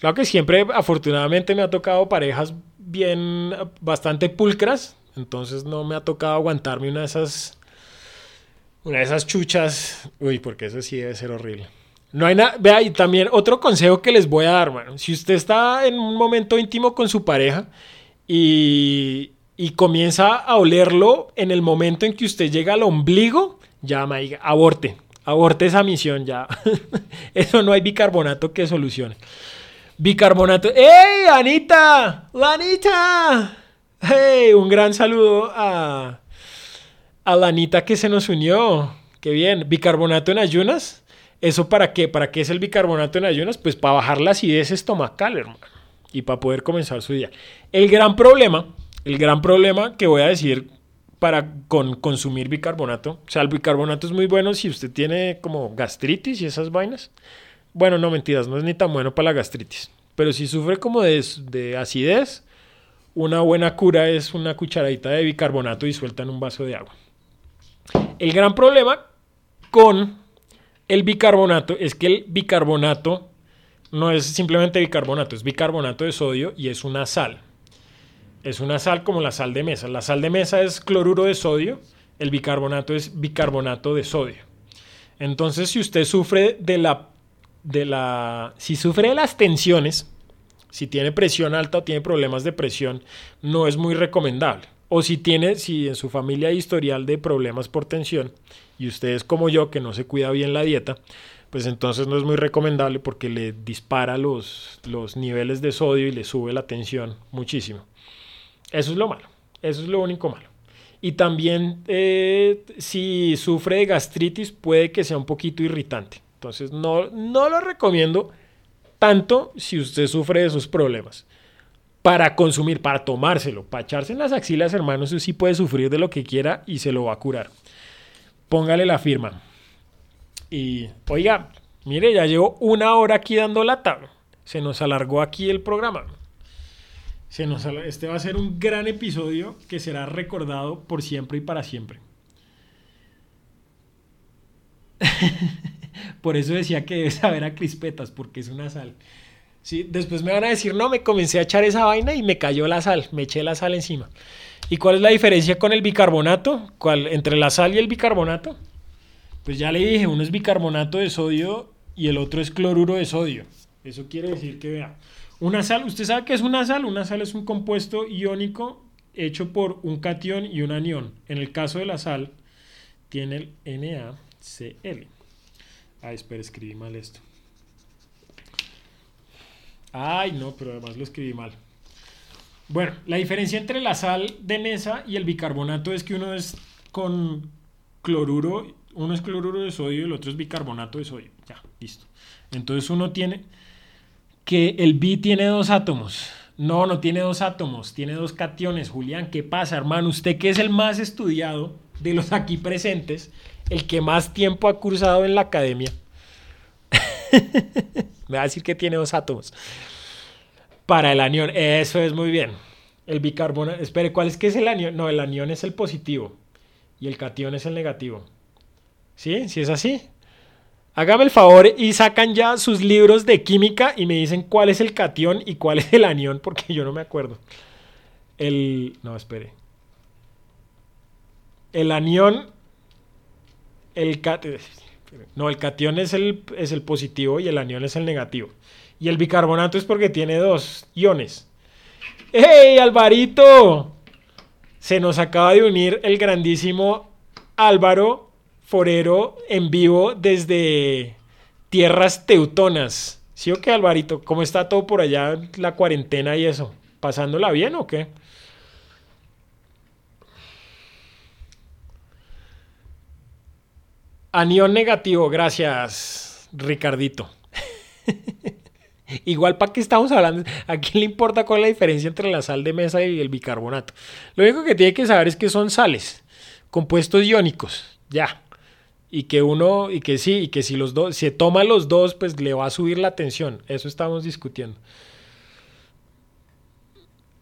Claro que siempre, afortunadamente, me ha tocado parejas bien, bastante pulcras. Entonces no me ha tocado aguantarme una de esas una de esas chuchas, uy, porque eso sí debe ser horrible. No hay nada, vea, y también otro consejo que les voy a dar, mano. Si usted está en un momento íntimo con su pareja y, y comienza a olerlo en el momento en que usted llega al ombligo, ya, maiga, aborte, aborte esa misión, ya. Eso no hay bicarbonato que solucione. Bicarbonato. ¡Ey, Anita! ¡La Anita! ¡Hey! Un gran saludo a, a la Anita que se nos unió. Qué bien. Bicarbonato en ayunas. ¿Eso para qué? ¿Para qué es el bicarbonato en ayunas? Pues para bajar la acidez estomacal, hermano. Y para poder comenzar su día. El gran problema, el gran problema que voy a decir para con, consumir bicarbonato. O sea, el bicarbonato es muy bueno si usted tiene como gastritis y esas vainas. Bueno, no mentiras, no es ni tan bueno para la gastritis. Pero si sufre como de, de acidez, una buena cura es una cucharadita de bicarbonato disuelta en un vaso de agua. El gran problema con el bicarbonato es que el bicarbonato no es simplemente bicarbonato, es bicarbonato de sodio y es una sal. Es una sal como la sal de mesa. La sal de mesa es cloruro de sodio, el bicarbonato es bicarbonato de sodio. Entonces, si usted sufre de la de la si sufre de las tensiones, si tiene presión alta o tiene problemas de presión, no es muy recomendable. O si tiene, si en su familia hay historial de problemas por tensión y usted es como yo que no se cuida bien la dieta, pues entonces no es muy recomendable porque le dispara los, los niveles de sodio y le sube la tensión muchísimo. Eso es lo malo, eso es lo único malo. Y también eh, si sufre de gastritis puede que sea un poquito irritante. Entonces no, no lo recomiendo tanto si usted sufre de esos problemas. Para consumir, para tomárselo, para echarse en las axilas, hermano, eso sí puede sufrir de lo que quiera y se lo va a curar. Póngale la firma. Y, oiga, mire, ya llevo una hora aquí dando lata. Se nos alargó aquí el programa. Se nos este va a ser un gran episodio que será recordado por siempre y para siempre. Por eso decía que debe saber a crispetas, porque es una sal. Sí, después me van a decir, no, me comencé a echar esa vaina y me cayó la sal, me eché la sal encima. ¿Y cuál es la diferencia con el bicarbonato? ¿Cuál, entre la sal y el bicarbonato? Pues ya le dije, uno es bicarbonato de sodio y el otro es cloruro de sodio. Eso quiere decir que, vea, una sal, ¿usted sabe qué es una sal? Una sal es un compuesto iónico hecho por un cation y un anión. En el caso de la sal, tiene el NaCl. Ah, espera, escribí mal esto. Ay, no, pero además lo escribí mal. Bueno, la diferencia entre la sal de mesa y el bicarbonato es que uno es con cloruro, uno es cloruro de sodio y el otro es bicarbonato de sodio. Ya, listo. Entonces uno tiene que el bi tiene dos átomos. No, no tiene dos átomos, tiene dos cationes. Julián, ¿qué pasa, hermano? Usted que es el más estudiado de los aquí presentes, el que más tiempo ha cursado en la academia. Me va a decir que tiene dos átomos. Para el anión, eso es muy bien. El bicarbonato, espere, ¿cuál es que es el anión? No, el anión es el positivo y el cation es el negativo. ¿Sí? ¿Sí es así? Hágame el favor y sacan ya sus libros de química y me dicen cuál es el cation y cuál es el anión, porque yo no me acuerdo. El. No, espere. El anión. El No, el cation es el, es el positivo y el anión es el negativo. Y el bicarbonato es porque tiene dos iones. ¡Hey, Alvarito! Se nos acaba de unir el grandísimo Álvaro Forero en vivo desde tierras teutonas. ¿Sí o qué, Alvarito? ¿Cómo está todo por allá, la cuarentena y eso? ¿Pasándola bien o qué? Anión negativo, gracias, Ricardito. Igual, ¿para qué estamos hablando? ¿A quién le importa cuál es la diferencia entre la sal de mesa y el bicarbonato? Lo único que tiene que saber es que son sales, compuestos iónicos, ya. Y que uno, y que sí, y que si los dos, se toma los dos, pues le va a subir la tensión. Eso estamos discutiendo.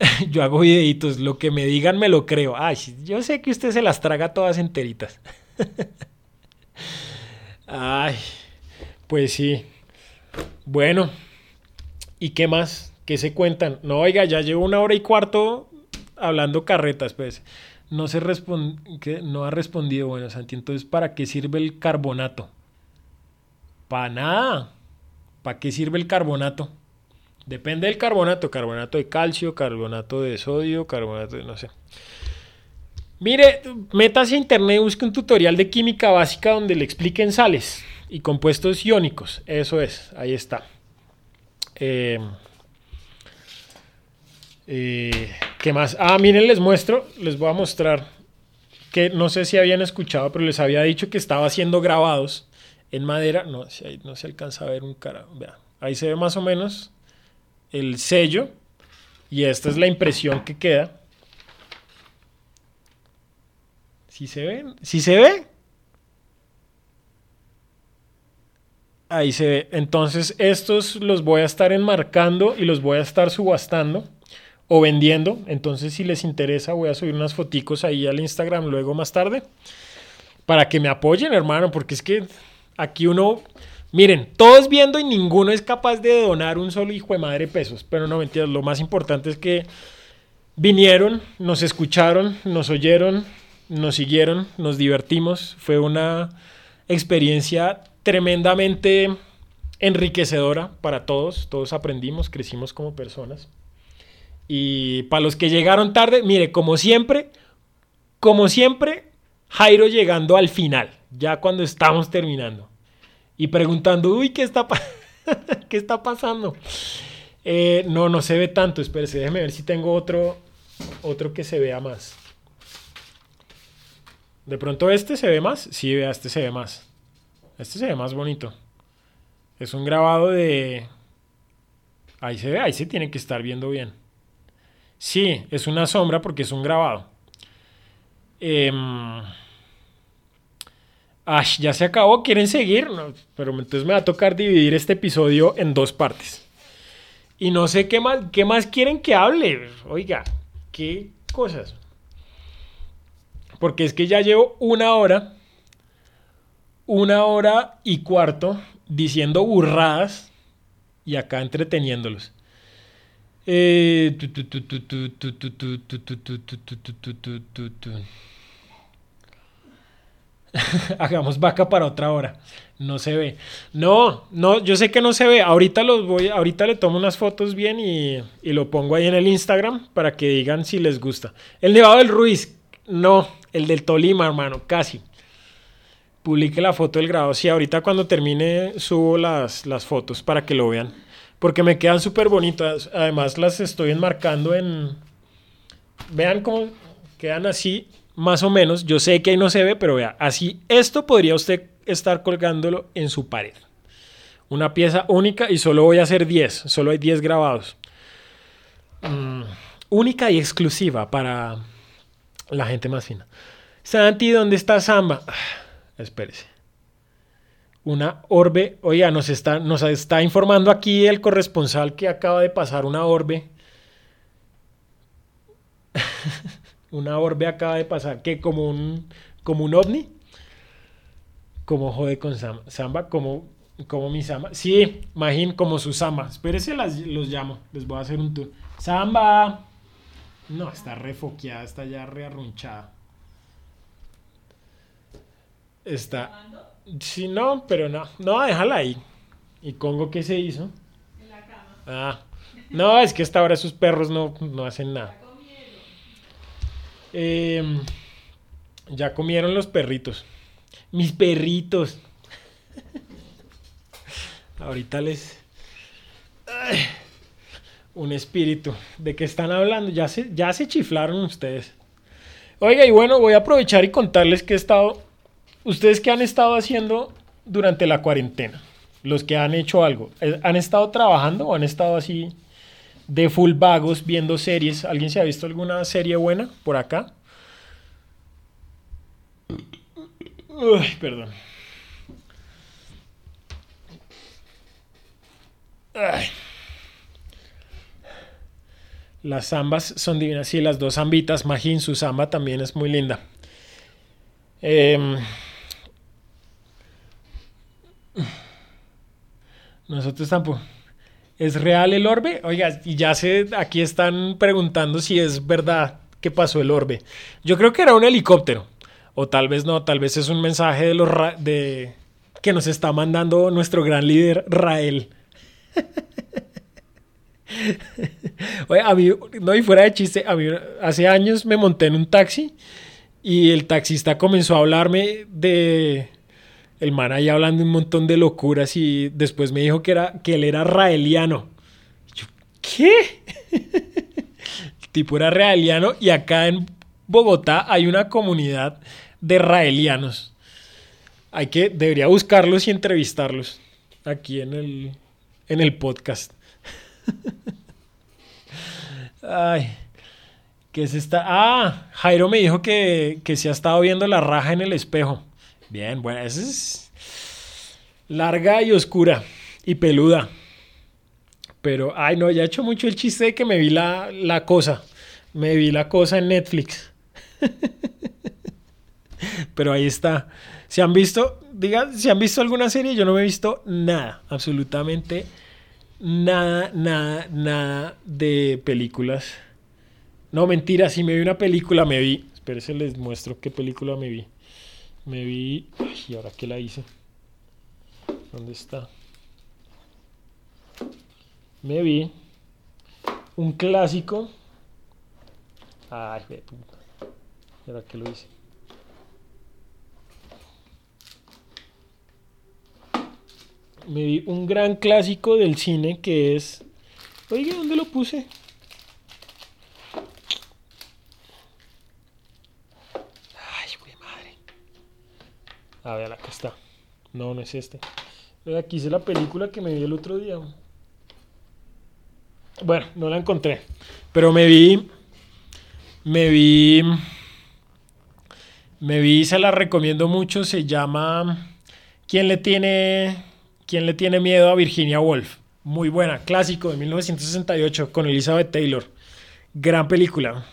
yo hago videitos, lo que me digan me lo creo. Ay, yo sé que usted se las traga todas enteritas. Ay, pues sí. Bueno, ¿y qué más? ¿Qué se cuentan? No, oiga, ya llevo una hora y cuarto hablando carretas, pues no, se que no ha respondido. Bueno, Santi, entonces, ¿para qué sirve el carbonato? Para nada. ¿Para qué sirve el carbonato? Depende del carbonato. Carbonato de calcio, carbonato de sodio, carbonato de no sé. Mire, métase a internet busque un tutorial de química básica donde le expliquen sales y compuestos iónicos. Eso es, ahí está. Eh, eh, ¿Qué más? Ah, miren, les muestro, les voy a mostrar que no sé si habían escuchado, pero les había dicho que estaba haciendo grabados en madera. No, si no se alcanza a ver un cara. Vea, ahí se ve más o menos el sello y esta es la impresión que queda. ¿Sí se ve? ¿Sí se ve? Ahí se ve. Entonces estos los voy a estar enmarcando y los voy a estar subastando o vendiendo. Entonces, si les interesa, voy a subir unas foticos ahí al Instagram luego más tarde para que me apoyen, hermano, porque es que aquí uno, miren, todos viendo y ninguno es capaz de donar un solo hijo de madre pesos, pero no mentiras, lo más importante es que vinieron, nos escucharon, nos oyeron, nos siguieron, nos divertimos, fue una experiencia tremendamente enriquecedora para todos, todos aprendimos, crecimos como personas. Y para los que llegaron tarde, mire, como siempre, como siempre, Jairo llegando al final, ya cuando estamos terminando. Y preguntando, uy, ¿qué está, ¿Qué está pasando? Eh, no, no se ve tanto. Espérese, déjeme ver si tengo otro, otro que se vea más. De pronto este se ve más. Sí, vea, este se ve más. Este se ve más bonito. Es un grabado de... Ahí se ve, ahí se tiene que estar viendo bien. Sí, es una sombra porque es un grabado. Em, ya se acabó, ¿quieren seguir? pero entonces me va a tocar dividir este episodio en dos partes. Y no sé qué más, qué más quieren que hable. Oiga, qué cosas. Porque es que ya llevo una hora, una hora y cuarto diciendo burradas y acá entreteniéndolos. Hagamos vaca para otra hora. No se ve. No, no, yo sé que no se ve. Ahorita los voy, ahorita le tomo unas fotos bien y, y lo pongo ahí en el Instagram para que digan si les gusta. El nevado del Ruiz, no el del Tolima, hermano, casi. Publique la foto del grado. Sí, ahorita cuando termine subo las, las fotos para que lo vean. Porque me quedan súper bonitas. Además las estoy enmarcando en... Vean cómo quedan así, más o menos. Yo sé que ahí no se ve, pero vea, así esto podría usted estar colgándolo en su pared. Una pieza única y solo voy a hacer 10. Solo hay 10 grabados. Mm, única y exclusiva para la gente más fina. Santi, ¿dónde está Samba? Espérese. Una orbe. Oiga, nos está, nos está informando aquí el corresponsal que acaba de pasar una orbe. una orbe acaba de pasar. que ¿Como un, como un ovni? Como jode con Samba. Como, como mi Samba. Sí, imagín, como su Samba. Espérese, los llamo. Les voy a hacer un tour. Samba. No, está refoqueada, está ya rearrunchada. Está. Sí, no, pero no. No, déjala ahí. ¿Y Congo qué se hizo? En la cama. Ah. No, es que hasta ahora esos perros no, no hacen nada. Ya comieron. Eh, ya comieron los perritos. Mis perritos. Ahorita les... Ay, un espíritu. ¿De qué están hablando? Ya se, ya se chiflaron ustedes. Oiga, y bueno, voy a aprovechar y contarles que he estado... ¿Ustedes qué han estado haciendo durante la cuarentena? Los que han hecho algo. Eh, ¿Han estado trabajando o han estado así de full vagos viendo series? ¿Alguien se ha visto alguna serie buena por acá? Uy, perdón. Ay. Las zambas son divinas. Sí, las dos zambitas. Majin, su zamba también es muy linda. Em, nosotros tampoco. ¿Es real el orbe? Oiga, y ya se, aquí están preguntando si es verdad que pasó el orbe. Yo creo que era un helicóptero. O tal vez no, tal vez es un mensaje de los de que nos está mandando nuestro gran líder Rael. Oye, a mí, no, y fuera de chiste, a mí hace años me monté en un taxi y el taxista comenzó a hablarme de el man ahí hablando un montón de locuras y después me dijo que era que él era raeliano. Yo, ¿qué? El tipo era raeliano y acá en Bogotá hay una comunidad de raelianos. Hay que debería buscarlos y entrevistarlos aquí en el en el podcast. Ay, ¿qué es esta? Ah, Jairo me dijo que, que se ha estado viendo la raja en el espejo. Bien, bueno, esa es larga y oscura y peluda. Pero, ay, no, ya he hecho mucho el chiste de que me vi la, la cosa. Me vi la cosa en Netflix. Pero ahí está. ¿Se han visto? Diga, ¿se han visto alguna serie? Yo no me he visto nada, absolutamente nada, nada, nada de películas. No, mentira, si me vi una película, me vi. Espérense, les muestro qué película me vi. Me vi. ¿y ahora qué la hice? ¿Dónde está? Me vi un clásico. Ay, puta. ¿Y ahora qué lo hice? Me vi un gran clásico del cine que es. Oiga, ¿dónde lo puse? Ay, güey, madre. A ver, acá está. No, no es este. Aquí hice la película que me vi el otro día. Bueno, no la encontré. Pero me vi. Me vi. Me vi, se la recomiendo mucho. Se llama. ¿Quién le tiene ¿Quién le tiene miedo a Virginia Woolf? Muy buena, clásico de 1968 con Elizabeth Taylor. Gran película.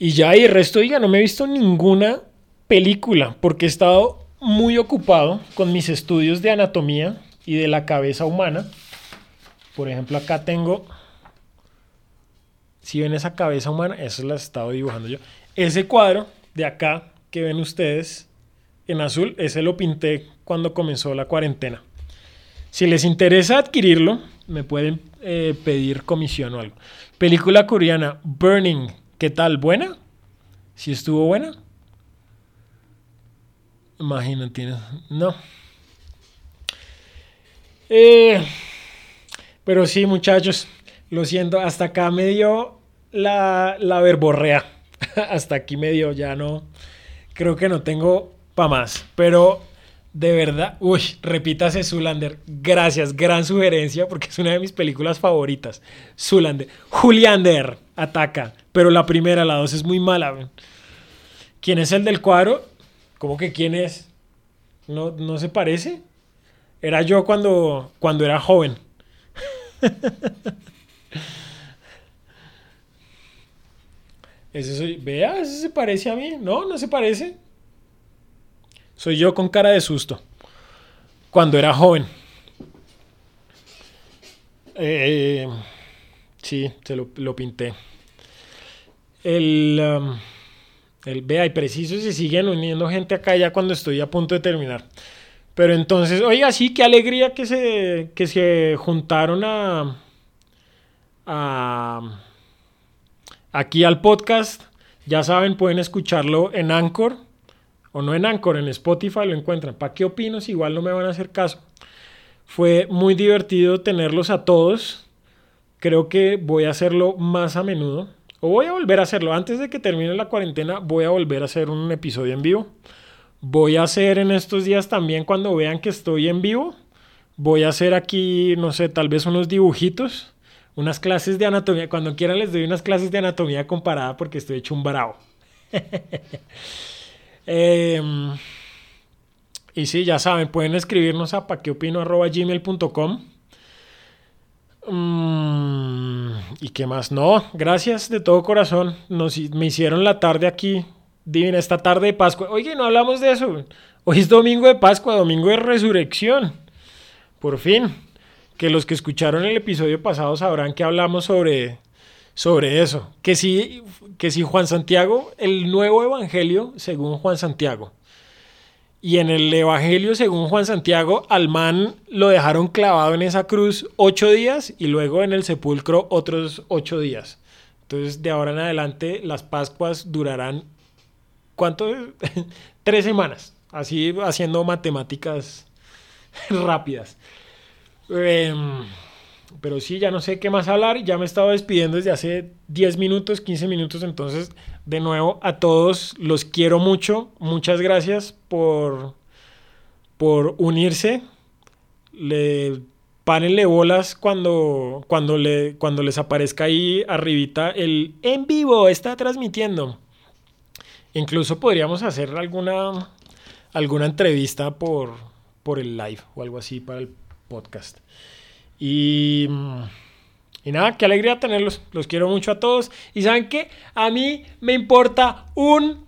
Y ya, y el resto, diga, no me he visto ninguna película porque he estado muy ocupado con mis estudios de anatomía y de la cabeza humana. Por ejemplo, acá tengo, si ven esa cabeza humana, eso la he estado dibujando yo. Ese cuadro de acá que ven ustedes en azul, ese lo pinté cuando comenzó la cuarentena. Si les interesa adquirirlo, me pueden eh, pedir comisión o algo. Película coreana, Burning, ¿qué tal? ¿Buena? ¿Si estuvo buena? Imagino, tienes. No. Eh, pero sí, muchachos, lo siento, hasta acá me dio la, la verborrea. hasta aquí me dio, ya no. Creo que no tengo para más. Pero de verdad, uy, repítase Zulander. Gracias, gran sugerencia porque es una de mis películas favoritas. Zulander. Juliander ataca, pero la primera, la dos es muy mala. ¿Quién es el del cuadro? ¿Cómo que quién es? ¿No, no se parece? Era yo cuando, cuando era joven. Ese soy, vea, ese se parece a mí. No, no se parece. Soy yo con cara de susto. Cuando era joven. Eh, sí, se lo, lo pinté. El, um, el vea, y preciso se siguen uniendo gente acá ya cuando estoy a punto de terminar. Pero entonces, oiga, sí, qué alegría que se, que se juntaron a, a aquí al podcast. Ya saben, pueden escucharlo en Anchor o no en Anchor, en Spotify lo encuentran. ¿Para qué opino? Igual no me van a hacer caso. Fue muy divertido tenerlos a todos. Creo que voy a hacerlo más a menudo. O voy a volver a hacerlo. Antes de que termine la cuarentena, voy a volver a hacer un episodio en vivo. Voy a hacer en estos días también, cuando vean que estoy en vivo, voy a hacer aquí, no sé, tal vez unos dibujitos, unas clases de anatomía. Cuando quieran les doy unas clases de anatomía comparada porque estoy hecho un bravo. Eh, y sí, ya saben, pueden escribirnos a paqueopino.gmail.com Mm, ¿Y qué más? No, gracias de todo corazón. Nos, me hicieron la tarde aquí, divina, esta tarde de Pascua. Oye, no hablamos de eso. Hoy es domingo de Pascua, domingo de resurrección. Por fin. Que los que escucharon el episodio pasado sabrán que hablamos sobre, sobre eso. Que sí, que sí, Juan Santiago, el nuevo evangelio según Juan Santiago. Y en el Evangelio, según Juan Santiago, al man lo dejaron clavado en esa cruz ocho días y luego en el sepulcro otros ocho días. Entonces, de ahora en adelante, las Pascuas durarán, ¿cuánto? Tres semanas. Así haciendo matemáticas rápidas. Eh, pero sí, ya no sé qué más hablar. Ya me he estado despidiendo desde hace 10 minutos, 15 minutos. Entonces, de nuevo, a todos los quiero mucho. Muchas gracias por, por unirse. Le, párenle bolas cuando, cuando, le, cuando les aparezca ahí arribita el en vivo, está transmitiendo. Incluso podríamos hacer alguna, alguna entrevista por, por el live o algo así para el podcast. Y, y nada, qué alegría tenerlos. Los quiero mucho a todos. Y saben que a mí me importa un...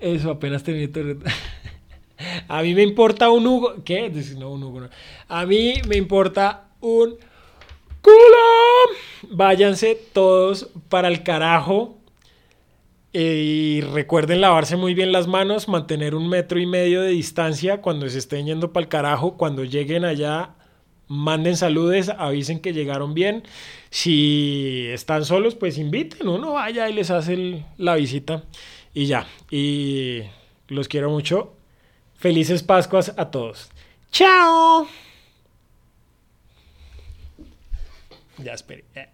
Eso apenas tenía... A mí me importa un Hugo. ¿Qué? No, un Hugo. No. A mí me importa un culo. Váyanse todos para el carajo. Y recuerden lavarse muy bien las manos, mantener un metro y medio de distancia cuando se estén yendo para el carajo. Cuando lleguen allá, manden saludes, avisen que llegaron bien. Si están solos, pues inviten, uno vaya y les hace la visita. Y ya. Y los quiero mucho. Felices Pascuas a todos. ¡Chao! Ya esperé. Eh.